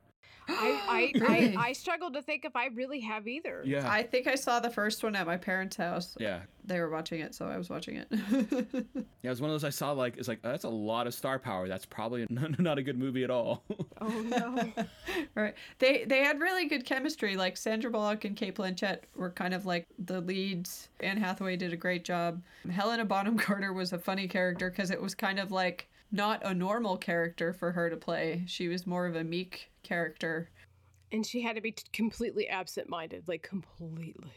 [GASPS] I, I, Really? I I struggled to think if I really have either. Yeah. I think I saw the first one at my parents' house. Yeah. They were watching it, so I was watching it. [LAUGHS] Yeah, it was one of those I saw. Like, it's like oh, that's a lot of star power. That's probably [LAUGHS] not, not a good movie at all. Oh [LAUGHS] no. right. They they had really good chemistry. Like Sandra Bullock and Cate Blanchett were kind of like the leads. Anne Hathaway did a great job. Helena Bonham Carter was a funny character because it was kind of like not a normal character for her to play. She was more of a meek character. and she had to be t- completely absent-minded, like completely.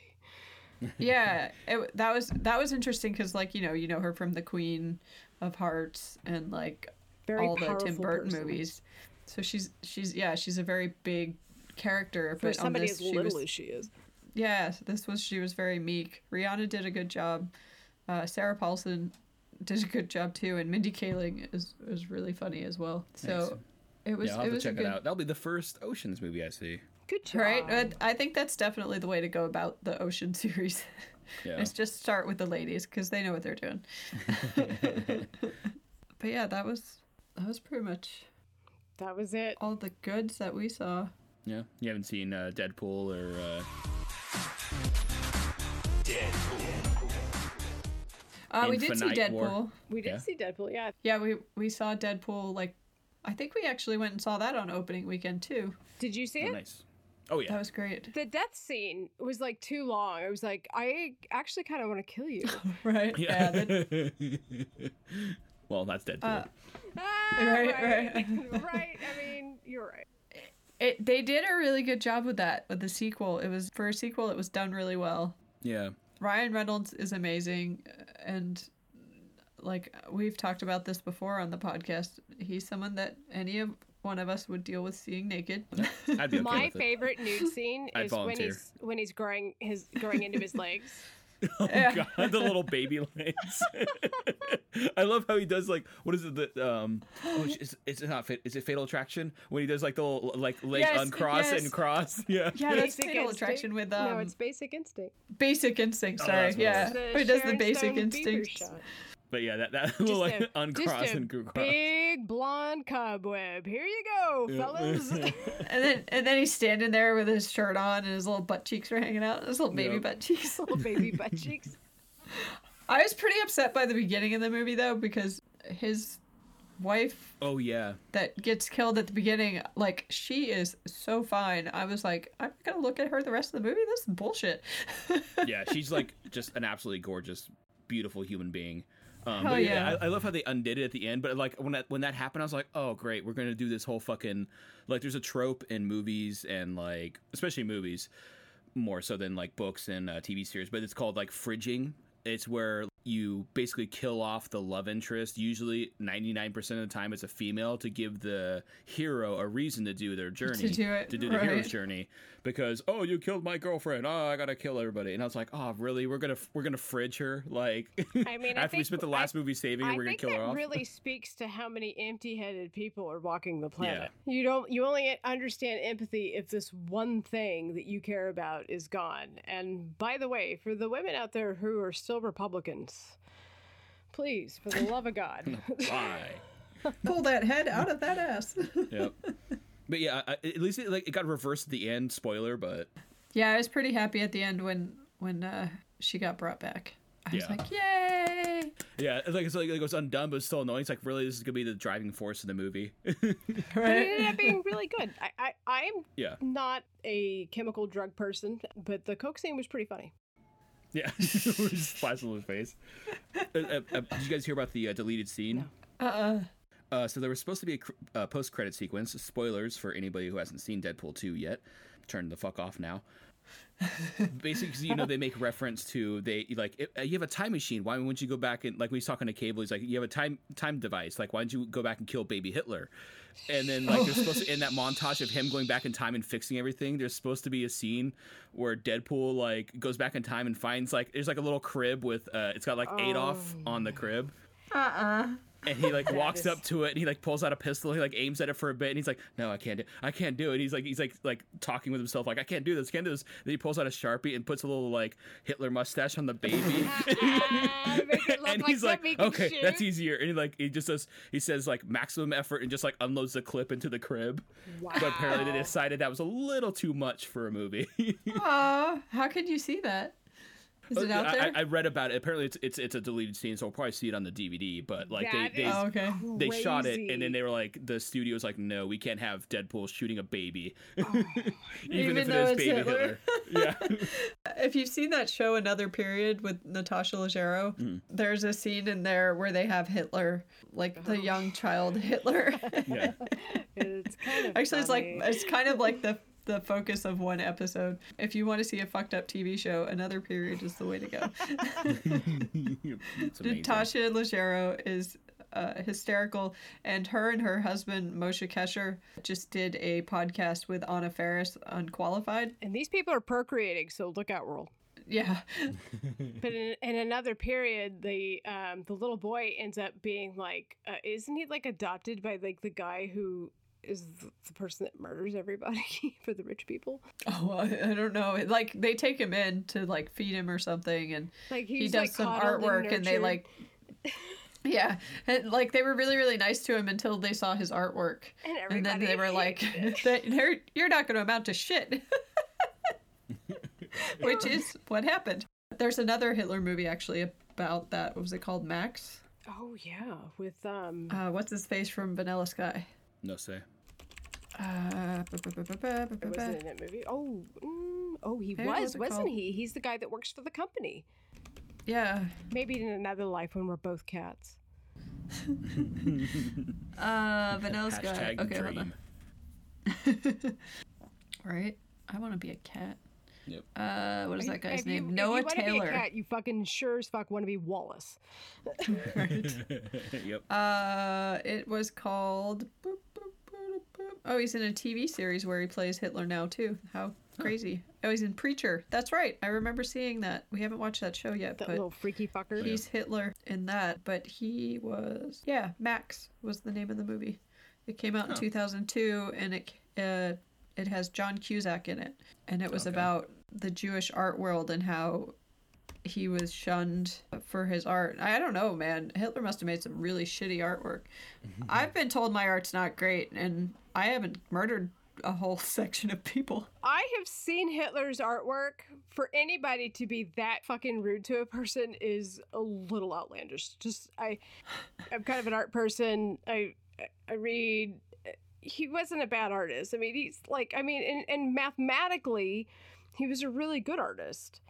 [LAUGHS] yeah, it, that was that was interesting because like you know you know her from the Queen of Hearts and like Very all the Tim Burton person. movies. So she's she's yeah she's a very big character. For but on somebody this, as she little was- as she is. Yeah, this was she was very meek. Rihanna did a good job. Uh, Sarah Paulson did a good job too, and Mindy Kaling is was really funny as well. So Nice. it was yeah, I'll it to was a check good it out. That'll be the first Ocean's movie I see. Good job. right. But I think that's definitely the way to go about the Ocean [LAUGHS] series. Yeah. is just start with the ladies because they know what they're doing. [LAUGHS] but yeah, that was that was pretty much That was it. all the goods that we saw. Yeah, you haven't seen uh, Deadpool or uh, Uh, we did see Deadpool. War. We did Yeah. see Deadpool, yeah. Yeah, we we saw Deadpool. Like, I think we actually went and saw that on opening weekend too. Did you see oh, it? nice. Oh yeah, That was great. The death scene was like too long. I was like, I actually kind of want to kill you. [LAUGHS] Right? Yeah. that- well, [LAUGHS] Well, that's Deadpool. Uh, Ah, [LAUGHS] Right, right, right. right. I mean, you're right. It, they did a really good job with that with the sequel. It was for a sequel. It was done really well. yeah. Ryan Reynolds is amazing, and like we've talked about this before on the podcast. He's someone that any of one of us would deal with seeing naked. I'd be [LAUGHS] okay My with it. favorite nude scene [LAUGHS] is when he's when he's growing his growing into his legs. [LAUGHS] [LAUGHS] Oh god, the little baby legs. [LAUGHS] I love how he does like what is it? The um, oh, it's, it's not fit. Is it Fatal Attraction when he does like the little like leg Yes, uncross yes. and cross? [LAUGHS] Yeah. yeah, that's Basic Fatal Instinct. Attraction with um, no, it's Basic Instinct. Basic Instinct. Oh, Sorry, that's what it yeah, he does the Basic Stone beaver Instinct. Shot. But yeah, that that [LAUGHS] Just little like a- [LAUGHS] uncross just a and cross. Big blonde cobweb. Here you go, fellas. [LAUGHS] and then and then he's standing there with his shirt on and his little butt cheeks are hanging out. His little baby Yep. butt cheeks. Little baby butt cheeks. I was pretty upset by the beginning of the movie though because his wife Oh yeah. that gets killed at the beginning, like she is so fine. I was like, I'm not gonna look at her the rest of the movie. This is bullshit. yeah, she's like just an absolutely gorgeous, beautiful human being. Um, Hell but yeah. I, I love how they undid it at the end. But like when that when that happened, I was like, oh great, we're gonna do this whole fucking like. There's a trope in movies and like especially movies more so than like books and uh, TV series, but it's called like fridging. It's where you basically kill off the love interest. Usually, 99% of the time, it's a female to give the hero a reason to do their journey, To do it, to do the right. hero's journey. Because oh, you killed my girlfriend. Oh, I gotta kill everybody. And I was like, oh, really? We're gonna we're gonna fridge her? [LAUGHS] Like, I mean, I after we think- spent the last movie saving her, we're gonna kill her off. really speaks to how many empty-headed people are walking the planet. You don't. You only understand empathy if this one thing that you care about is gone. And by the way, for the women out there who are still Republicans, please, for the love of God, [LAUGHS] Why? [LAUGHS] Pull that head out of that ass. [LAUGHS] yep. But yeah, I, at least it, like it got reversed at the end. Spoiler, but yeah, I was pretty happy at the end when when uh, she got brought back. I was like, yay! yeah, it's like it's like it was undone, but it's still annoying. It's like really, this is gonna be the driving force of the movie. but it ended up being really good. I, I, I'm Yeah. not a chemical drug person, but the coke scene was pretty funny. Yeah, We're [LAUGHS] just splashing on his face. Uh, uh, uh, did you guys hear about the uh, deleted scene? Uh-uh. Uh, so there was supposed to be a cr- uh, post-credit sequence. Spoilers for anybody who hasn't seen Deadpool 2 yet. Turn the fuck off now. Basically, 'cause, you know, they make reference to they like if, uh, you have a time machine. Why wouldn't you go back and like when he's talking to Cable, he's like, you have a time time device. Like, why don't you go back and kill baby Hitler? And then like there's supposed to in that montage of him going back in time and fixing everything. There's supposed to be a scene where Deadpool like goes back in time and finds like there's like a little crib with uh it's got like Adolf on the crib Uh-uh. And he like [LAUGHS] walks up to it and he like pulls out a pistol he like aims at it for a bit and he's like no i can't do i can't do it. He's like he's like like talking with himself like i can't do this can't do this. Then he pulls out a sharpie and puts a little like hitler mustache on the baby. [LAUGHS] Make it look [LAUGHS] and like he's like something he can okay shoot. that's easier. And he like he just says he says like maximum effort and just like unloads the clip into the crib. But apparently they decided that was a little too much for a movie. Aw, how could you see that? Is it out I, there? I, I read about it. Apparently, it's it's it's a deleted scene, so we'll probably see it on the DVD. But like That they they, Oh, okay. they shot it, and then they were like, the studio's like, no, we can't have Deadpool shooting a baby, [LAUGHS] Oh. even, Even if though it's baby Hitler. Hitler. [LAUGHS] yeah, if you've seen that show Another Period with Natasha Leggero, Mm. there's a scene in there where they have Hitler, like the young child Hitler. yeah. [LAUGHS] It's kind of Actually, it's like it's kind of like the the focus of one episode. If you want to see a fucked up TV show, Another Period is the way to go. [LAUGHS] [LAUGHS] it's amazing. Natasha Leggero is uh, hysterical, and her and her husband Moshe Kasher just did a podcast with Anna Faris, Unqualified. and these people are procreating, so look out, world. Yeah, [LAUGHS] But in, in another period, the um, the little boy ends up being like, uh, isn't he like adopted by like the guy who is the, the person that murders everybody [LAUGHS] for the rich people? oh, I, I don't know. Like they take him in to like feed him or something, and Like he does like some artwork, and, they like. Yeah, and like they were really, really nice to him until they saw his artwork, And and then they were like, hated it. [LAUGHS] "That- "They're- "You're not going to amount to shit," [LAUGHS] which is what happened. There's another Hitler movie actually about that. What was it called? Max. Oh yeah, with um. Uh, what's his face from Vanilla Sky? No say. Uh, was bu- in that movie? Oh, mm, oh, he Hey, what's was, wasn't called? he? He's the guy that works for the company. Yeah, Maybe in another life when we're both cats. [LAUGHS] uh, Vanilla Sky. Hashtag Okay, hold on. [LAUGHS] right? I want to be a cat. Yep. Uh, what is that guy's If you- name? if Noah you wanna Taylor. Be a cat, you fucking sure as fuck want to be Wallace. [LAUGHS] yep. Uh, it was called. boop, boop, boop, boop. Oh, he's in a TV series where he plays Hitler now too. How crazy! Oh, he's in Preacher. That's right. I remember seeing that. We haven't watched that show yet, That but little freaky fucker. he's Hitler in that. But he was yeah. Max was the name of the movie. It came out in Oh. 2002, and it uh, it has John Cusack in it, and it was Okay. about the Jewish art world and how he was shunned for his art. I don't know, man. Hitler must have made some really shitty artwork. I've been told my art's not great, and I haven't murdered a whole [LAUGHS] section of people. I have seen Hitler's artwork. For anybody to be that fucking rude to a person is a little outlandish. Just I, I'm kind of an art person. I I read. He wasn't a bad artist. I mean, he's like I mean, and, and mathematically, he was a really good artist.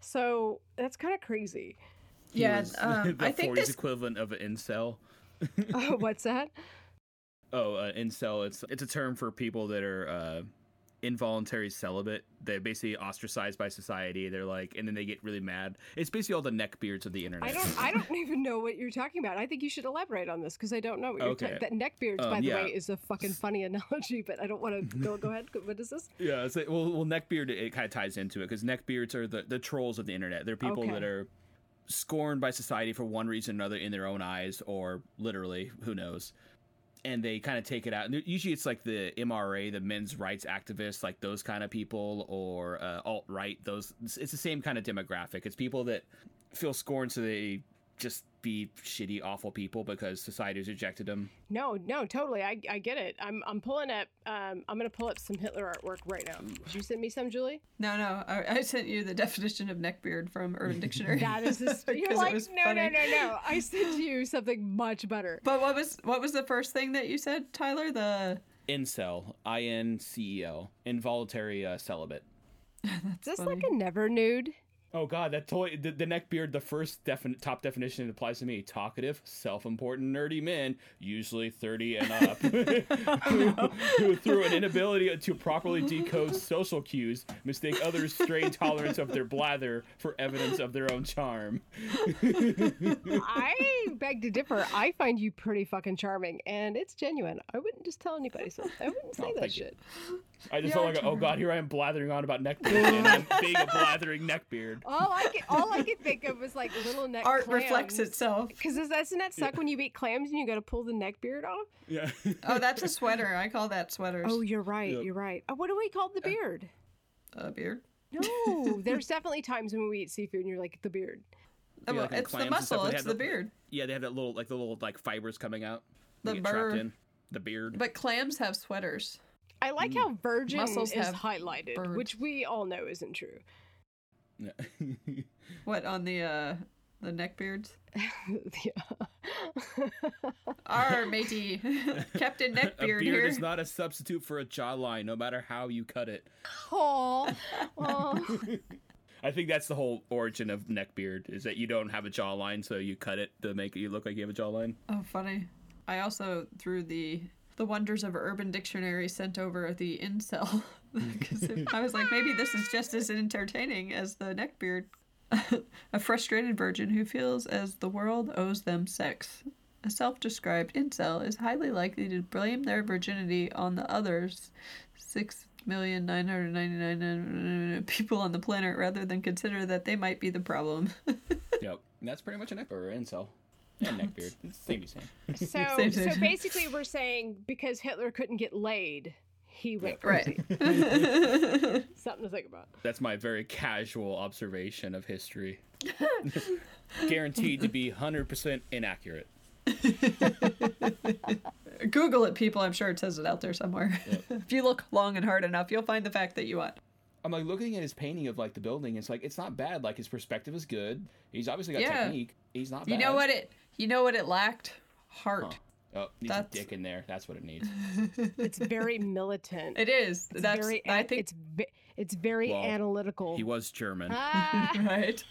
So that's kind of crazy. He Yeah, was um, [LAUGHS] the I think 40s this- equivalent of an incel. Oh, what's that? [LAUGHS] Oh, uh, incel. It's it's a term for people that are uh, involuntary celibate. They're basically ostracized by society. They're like, and then they get really mad. It's basically all the neckbeards of the internet. I don't. I don't [LAUGHS] even know what you're talking about. I think you should elaborate on this because I don't know what you're. Okay. ta- that neckbeards, Um, by the yeah. way, is a fucking funny [LAUGHS] analogy, but I don't want to [LAUGHS] go. Go ahead. What is this? Yeah, it's like, well, well, neckbeard it kind of ties into it because neckbeards are the, the trolls of the internet. They're people Okay. that are scorned by society for one reason or another in their own eyes, or literally, who knows. And they kind of take it out. And usually, it's like the MRA, the men's rights activists, like those kind of people, or uh, alt right. Those it's it's the same kind of demographic. It's people that feel scorned, so they just be shitty, awful people because society's rejected them. No, no, totally. I, I get it. I'm I'm pulling up. Um, I'm gonna pull up some Hitler artwork right now. Did you send me some, Julie? No, no, I, I sent you the definition of neckbeard from Urban [LAUGHS] Dictionary. That is this. [LAUGHS] You're 'Cause it like, was no, funny. no, no, no. I sent you something much better. But what was what was the first thing that you said, Tyler? The Incel, I N C E L, involuntary uh, celibate. [LAUGHS] Is this like a never nude? Oh god, that totally the, the neckbeard. The first defin- top definition that applies to me: talkative, self-important, nerdy men, usually thirty and up, [LAUGHS] who, who, through an inability to properly decode social cues, mistake others' strained tolerance of their blather for evidence of their own charm. [LAUGHS] I beg to differ. I find you pretty fucking charming, and it's genuine. I wouldn't just tell anybody so. I wouldn't say Oh, that thank you. shit. I just Yeah, felt like, oh god, here I am blathering on about neckbeard, [LAUGHS] and I'm being a blathering neckbeard. All I could, all I could think of was like little neck. art reflects itself. Because doesn't that suck when you eat clams and you got to pull the neck beard off? Yeah. Oh, that's a [LAUGHS] sweater. I call that sweaters. Oh, you're right. Yep. You're right. Oh, what do we call the uh, beard? a beard. No, there's [LAUGHS] definitely times when we eat seafood and you're like the beard. Oh, well, like it's the clams muscle. It's have the beard. Yeah, they have that little like the little like fibers coming out. They The get trapped in the beard. But clams have sweaters. I like how virgin Muscles is have highlighted, birds. which we all know isn't true. Yeah. [LAUGHS] What on the uh the neckbeards? [LAUGHS] Yeah. Our matey, [LAUGHS] Captain Neckbeard. a beard here. is not a substitute for a jawline, no matter how you cut it. Aw. Aw. I think that's the whole origin of neckbeard is that you don't have a jawline, so you cut it to make you look like you have a jawline. Oh, funny. I also through the the wonders of Urban Dictionary sent over the incel [LAUGHS] because I was like, maybe this is just as entertaining as the neckbeard. [LAUGHS] a frustrated virgin who feels as the world owes them sex. A self-described incel is highly likely to blame their virginity on the others. Six million nine hundred ninety-nine [LAUGHS] people on the planet, rather than consider that they might be the problem. [LAUGHS] Yep, and that's pretty much a neck or incel. And neckbeard. It's the same same. So, [LAUGHS] Same, so basically, we're saying because Hitler couldn't get laid, he went right. crazy. Something to think about. That's my very casual observation of history. Guaranteed to be 100% inaccurate. Google it, people. I'm sure it says it out there somewhere. [LAUGHS] if you look long and hard enough, you'll find the fact that you want. I'm like looking at his painting of like the building. It's like it's not bad. Like his perspective is good. He's obviously got Yeah. technique. He's not. You know what it? You know what it lacked? Heart. Oh, needs That's- a dick in there. That's what it needs. [LAUGHS] It's very militant. It is. It's That's. very. I think. it's it's very Well, analytical. He was German. Ah, [LAUGHS] right.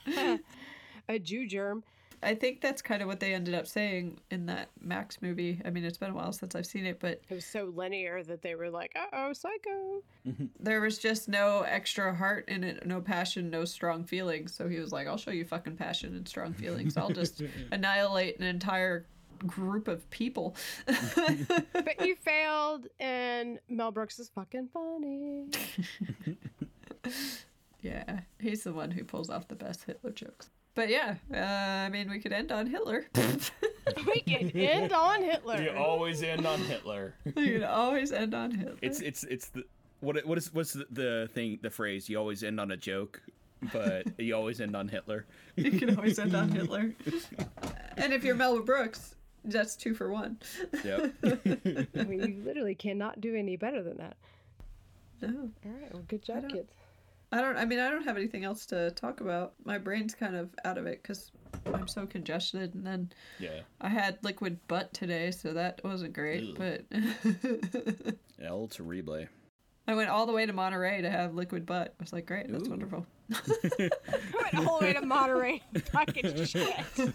a Jew germ. I think that's kind of what they ended up saying in that Max movie. I mean, it's been a while since I've seen it, but It was so linear that they were like, "Uh oh, psycho." there was just no extra heart in it, no passion, no strong feelings. So he was like, I'll show you fucking passion and strong feelings. I'll just [LAUGHS] annihilate an entire group of people. [LAUGHS] but you failed, and Mel Brooks is fucking funny. [LAUGHS] yeah, he's the one who pulls off the best Hitler jokes. But yeah, uh, I mean, we could end on Hitler. [LAUGHS] [LAUGHS] we can end on Hitler. You always end on Hitler. [LAUGHS] you can always end on Hitler. It's it's it's the what what is what's the, the thing the phrase you always end on a joke, but you always end on Hitler. You can always end on Hitler. and if you're Mel Brooks, that's two for one. Yep. I mean, you literally cannot do any better than that. No. All right. Well, good job, kids. I don't. I mean, I don't have anything else to talk about. My brain's kind of out of it because I'm so congested, and then Yeah. I had liquid butt today, so that wasn't great. Ew. But [LAUGHS] El terrible. I went all the way to Monterey to have liquid butt. I was like, great, that's wonderful. [LAUGHS] [LAUGHS] I went all the way to Monterey. Fucking shit. you,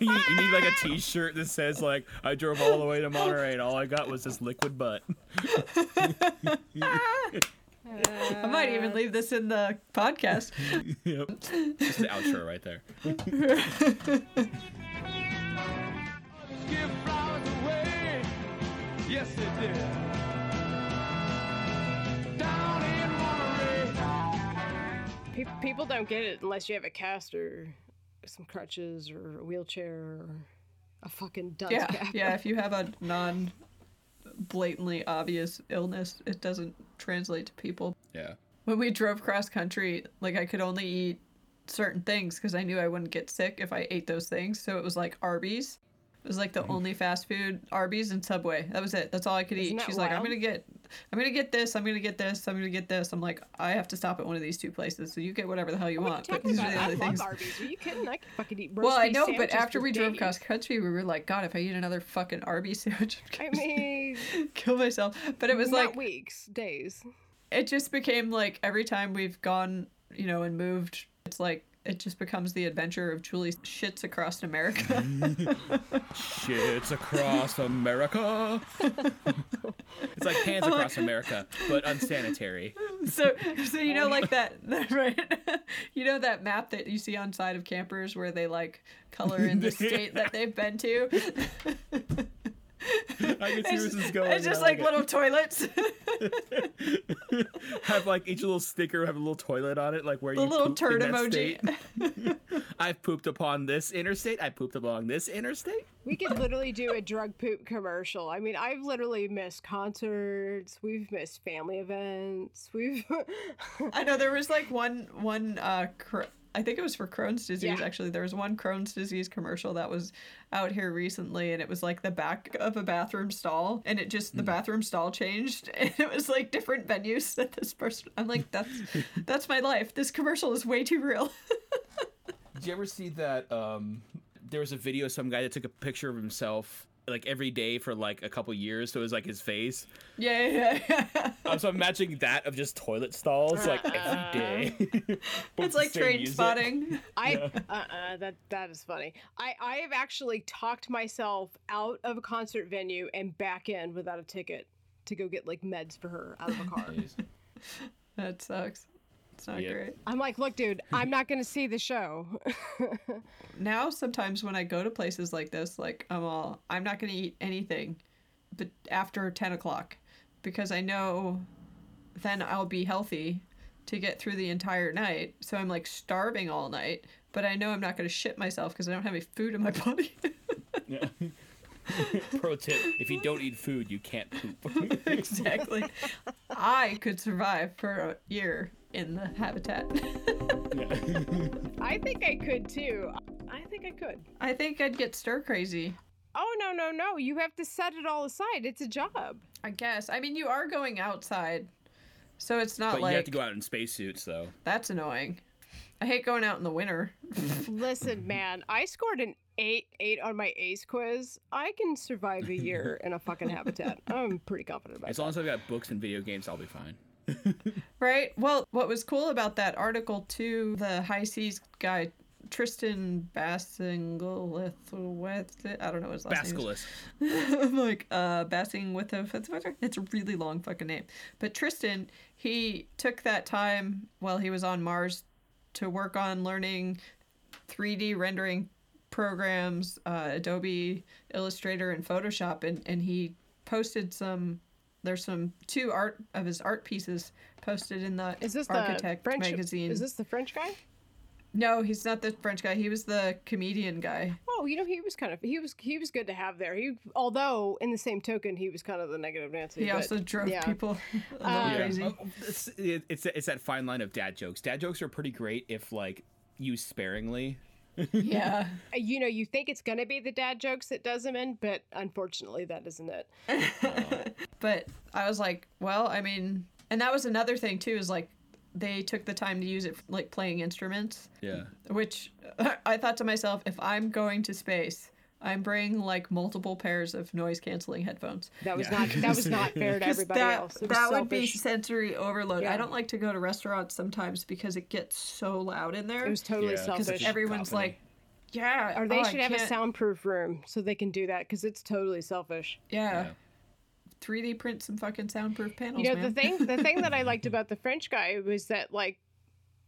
you need like a T-shirt that says like I drove all the way to Monterey and all I got was this liquid butt. I might even leave this in the podcast. [LAUGHS] yep. Just the outro right there. Give flowers away. Yes, they did. Down in Monterey. People don't get it unless you have a cast or some crutches or a wheelchair or a fucking dunce yeah, cap. yeah. If you have a non blatantly obvious illness, it doesn't translate to people. Yeah. When we drove cross country, like I could only eat certain things because I knew I wouldn't get sick if I ate those things. So it was like Arby's. It was like the only fast food Arby's and Subway. That was it. That's all I could Isn't eat. She's like, I'm gonna get, I'm gonna get this. I'm gonna get this. I'm gonna get this. I'm like, I have to stop at one of these two places. So you get whatever the hell you oh, What are want. you But these are the love things. Arby's. Are you kidding? I can fucking eat roast Well, I know, but after we drove days. cross country, we were like, God, if I eat another fucking Arby's [LAUGHS] sandwich, I mean, [LAUGHS] kill myself. But it was not like weeks, days. it just became like every time we've gone, you know, and moved, it's like it just becomes the adventure of Julie shits across America. [LAUGHS] Shits across America. it's like hands I'm across like- America, but unsanitary. so, so you know, um, like that, [LAUGHS] right? [LAUGHS] you know that map that you see on side of campers where they like color in the state that they've been to. I can see where this is going. It's just I like little toilets. [LAUGHS] have like each little sticker have a little toilet on it, like where The you little pooped turd in that emoji. state. [LAUGHS] I've pooped upon this interstate. I pooped upon this interstate. We could literally do a drug poop commercial. I mean, I've literally missed concerts. We've missed family events. We've. I know there was like one one uh cr- I think it was for Crohn's disease Yeah. actually. There was one Crohn's disease commercial that was out here recently and it was like the back of a bathroom stall and it just the bathroom stall changed [LAUGHS] and it was like different venues that this person I'm like that's [LAUGHS] that's my life. This commercial is way too real. [LAUGHS] Did you ever see that? Um, there was a video of some guy that took a picture of himself like every day for like a couple years, so it was like his face. yeah, yeah, yeah. [LAUGHS] Um, so I'm imagining that of just toilet stalls like every day. [LAUGHS] [LAUGHS] It's like train music. spotting. I uh uh that that is funny. I I have actually talked myself out of a concert venue and back in without a ticket to go get like meds for her out of a car. That sucks. It's not Yep. great. I'm like, look, dude, I'm not gonna see the show. [LAUGHS] now sometimes when I go to places like this, like I'm all I'm not gonna eat anything, but after ten o'clock, because I know then I'll be healthy to get through the entire night. So I'm like starving all night, but I know I'm not gonna shit myself because I don't have any food in my [LAUGHS] body. Yeah. [LAUGHS] Pro tip: If you don't eat food, you can't poop. exactly. I could survive for a year in the habitat. [LAUGHS] I think I could too. I think I could. I think I'd get stir crazy. Oh no no no! You have to set it all aside. It's a job. I guess. I mean, you are going outside, so it's not but like you have to go out in spacesuits, though. That's annoying. I hate going out in the winter. [LAUGHS] Listen, man, I scored an eight eight on my ACE quiz. I can survive a year [LAUGHS] in a fucking habitat. I'm pretty confident about it. As that. long as I've got books and video games, I'll be fine. [LAUGHS] Right? Well, what was cool about that article too, the HI-SEAS guy Tristan Bassingolith with I don't know his last name. Basculus. I'm [LAUGHS] like uh Bassing with a it's a really long fucking name. But Tristan, he took that time while he was on Mars to work on learning 3D rendering programs, uh, Adobe Illustrator and Photoshop, and and he posted some. There's some two art of his art pieces posted in the Is this Architect the French magazine. Is this the French guy? No, he's not the French guy. He was the comedian guy. Oh, you know, he was kind of he was he was good to have there. He although in the same token he was kind of the negative Nancy. He but, also drove yeah. people [LAUGHS] a little Um, crazy. Oh, It's, it's it's that fine line of dad jokes. Dad jokes are pretty great if like used sparingly. [LAUGHS] Yeah. You know, you think it's gonna be the dad jokes that does him in, but unfortunately that isn't it. [LAUGHS] But I was like, well, I mean, and that was another thing too. Is like they took the time to use it like playing instruments, Yeah. which [LAUGHS] I thought to myself, if I'm going to space. I'm bringing like multiple pairs of noise canceling headphones. That was not that was not [LAUGHS] fair to everybody that, else. It was that would be sensory overload. Yeah. I don't like to go to restaurants sometimes because it gets so loud in there. It was totally Yeah, 'cause selfish. Because everyone's cacophony. like, yeah, or they oh, I should have a can't- soundproof room so they can do that because it's totally selfish. Yeah. 3D print some fucking soundproof panels. You know, man. the thing the thing that I liked [LAUGHS] about the French guy was that like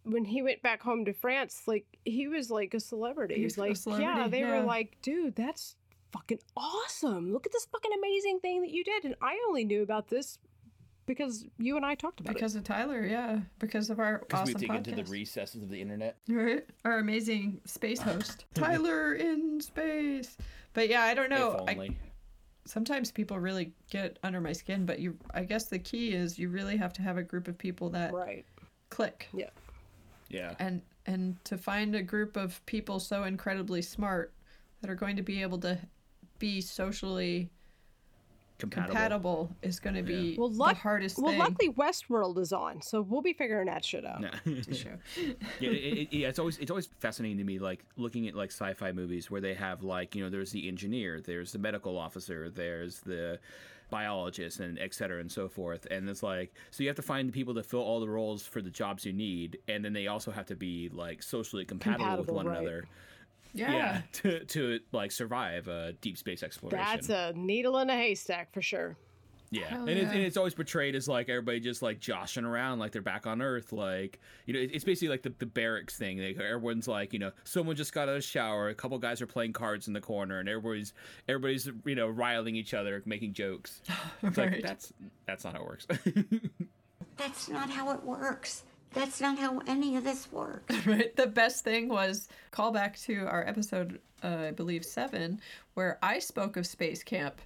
when he went back home to France, like he was like a celebrity. He He was was a like, yeah, they yeah. were like, dude, that's fucking awesome. Look at this fucking amazing thing that you did. And I only knew about this because you and I talked about it. because of Tyler, yeah, because of our Because awesome we dig podcast. into the recesses of the internet. right? Our amazing space [LAUGHS] host, Tyler in space. But yeah, I don't know. if I, sometimes people really get under my skin, but you, I guess the key is you really have to have a group of people that. Right. click, Yeah. Yeah. and and to find a group of people so incredibly smart that are going to be able to be socially Compatible. compatible is going to be Well, luck- the hardest Well, thing. luckily Westworld is on, so we'll be figuring that shit out. Nah. [LAUGHS] [LAUGHS] yeah, it, it, yeah, it's always it's always fascinating to me, like looking at like sci-fi movies where they have like you know there's the engineer, there's the medical officer, there's the biologist, and et cetera and so forth, and it's like so you have to find the people to fill all the roles for the jobs you need, and then they also have to be like socially compatible, with one right. another. Yeah. to to like survive a deep space exploration. That's a needle in a haystack for sure. Yeah, Hell and, It's, and it's always portrayed as like everybody just like joshing around, like they're back on Earth. Like you know, it- it's basically like the, the barracks thing. Like everyone's like, you know, someone just got out of the shower, a couple guys are playing cards in the corner, and everybody's everybody's you know riling each other, making jokes. [LAUGHS] It's Right. like that's that's not how it works. [LAUGHS] That's not how it works. That's not how any of this works. [LAUGHS] right? The best thing was call back to our episode, uh, I believe seven, where I spoke of space camp.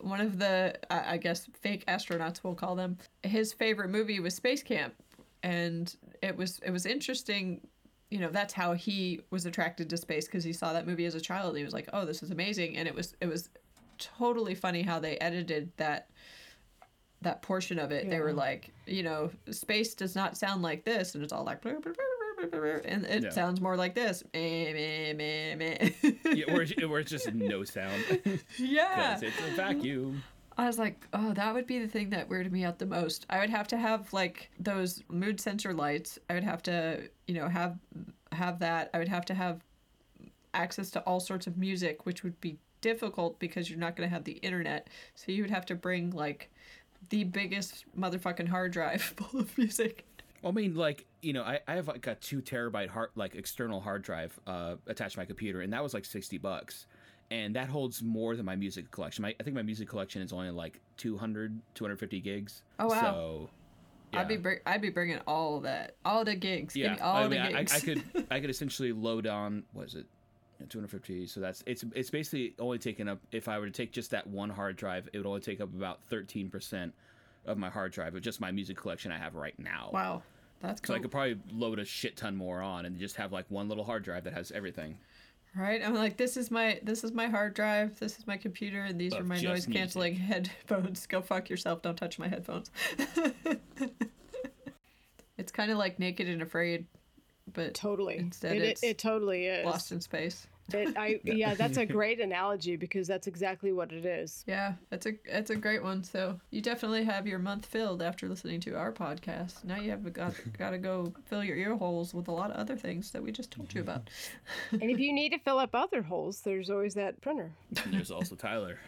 One of the, I guess, fake astronauts, we'll call them. His favorite movie was Space Camp, and it was it was interesting. You know, that's how he was attracted to space because he saw that movie as a child. And he was like, "Oh, this is amazing!" And it was it was totally funny how they edited that that portion of it. They were like, you know, space does not sound like this, and it's all like, "Blur, blur, blur, blur, blur, blur," and it Yeah. sounds more like this. Yeah, where, it's- it's just no [LAUGHS] sound yeah. it's a vacuum. I was like, oh, that would be the thing that weirded me out the most. I would have to have like those mood sensor lights. I would have to, you know, have have that. I would have to have access to all sorts of music, which would be difficult because you're not going to have the internet. So you would have to bring like the biggest motherfucking hard drive [LAUGHS] full of music. Well, I mean, like you know, I, I have like a two terabyte hard like external hard drive uh, attached to my computer, and that was like sixty bucks, and that holds more than my music collection. My, I think my music collection is only like 200, 250 gigs. Oh, wow. So I'd be br- I'd be bringing all that, all the gigs. Yeah, all I the mean, I, I could [LAUGHS] I could essentially load on what is it, two hundred fifty. So that's it's it's basically only taking up if I were to take just that one hard drive, it would only take up about thirteen percent of my hard drive of just my music collection I have right now. wow, that's So. I could probably load a shit ton more on and just have like one little hard drive that has everything. Right? I'm like, this is my this is my hard drive, this is my computer, and these Of are my noise canceling [LAUGHS] headphones. Go fuck yourself, don't touch my headphones. [LAUGHS] it's kind of like naked and afraid, but Totally. instead It- it- it's it totally is. Lost in space. It, I [LAUGHS] yeah, that's a [LAUGHS] great analogy because that's exactly what it is. Yeah, that's a that's a great one. So you definitely have your month filled after listening to our podcast. Now you have got [LAUGHS] got to go fill your ear holes with a lot of other things that we just told you about. and if you need to fill up other holes, there's always that printer. And there's also Tyler.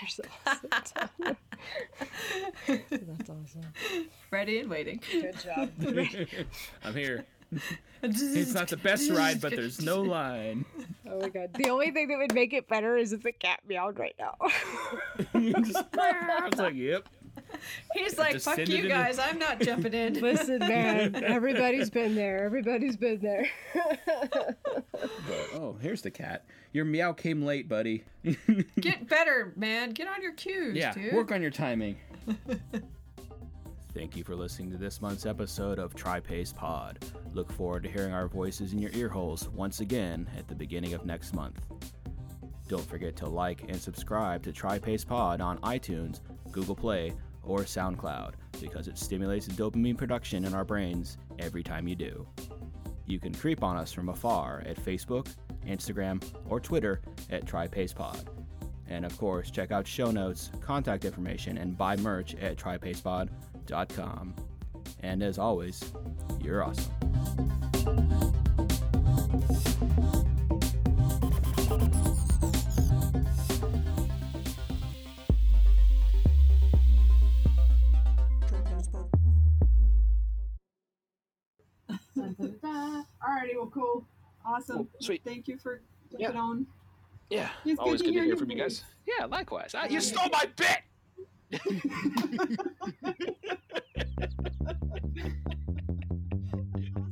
There's also Tyler. that's awesome. Ready and waiting. Good job. I'm here. It's not the best ride, but there's no line. Oh my god. The only thing that would make it better is if the cat meowed right now. [LAUGHS] I was like, yep. He's like, fuck you it in guys, I'm not [LAUGHS] jumping in. Listen, man, everybody's been there. Everybody's been there. [LAUGHS] But, oh, here's the cat. Your meow came late, buddy. Get better, man. Get on your cues, yeah, dude. work on your timing. Thank you for listening to this month's episode of TriPace Pod. Look forward to hearing our voices in your ear holes once again at the beginning of next month. Don't forget to like and subscribe to TriPace Pod on iTunes, Google Play, or SoundCloud because it stimulates dopamine production in our brains every time you do. You can creep on us from afar at Facebook, Instagram, or Twitter at TriPacePod. And of course, check out show notes, contact information, and buy merch at TriPacePod.com. .Com and as always, you're awesome. [LAUGHS] Alrighty, well, cool. Awesome. Cool, sweet. Thank you for Yeah. on. Yeah, It's always good to good to hear hear from you guys. Yeah, likewise. Ah, you stole my bit. ハハハハ。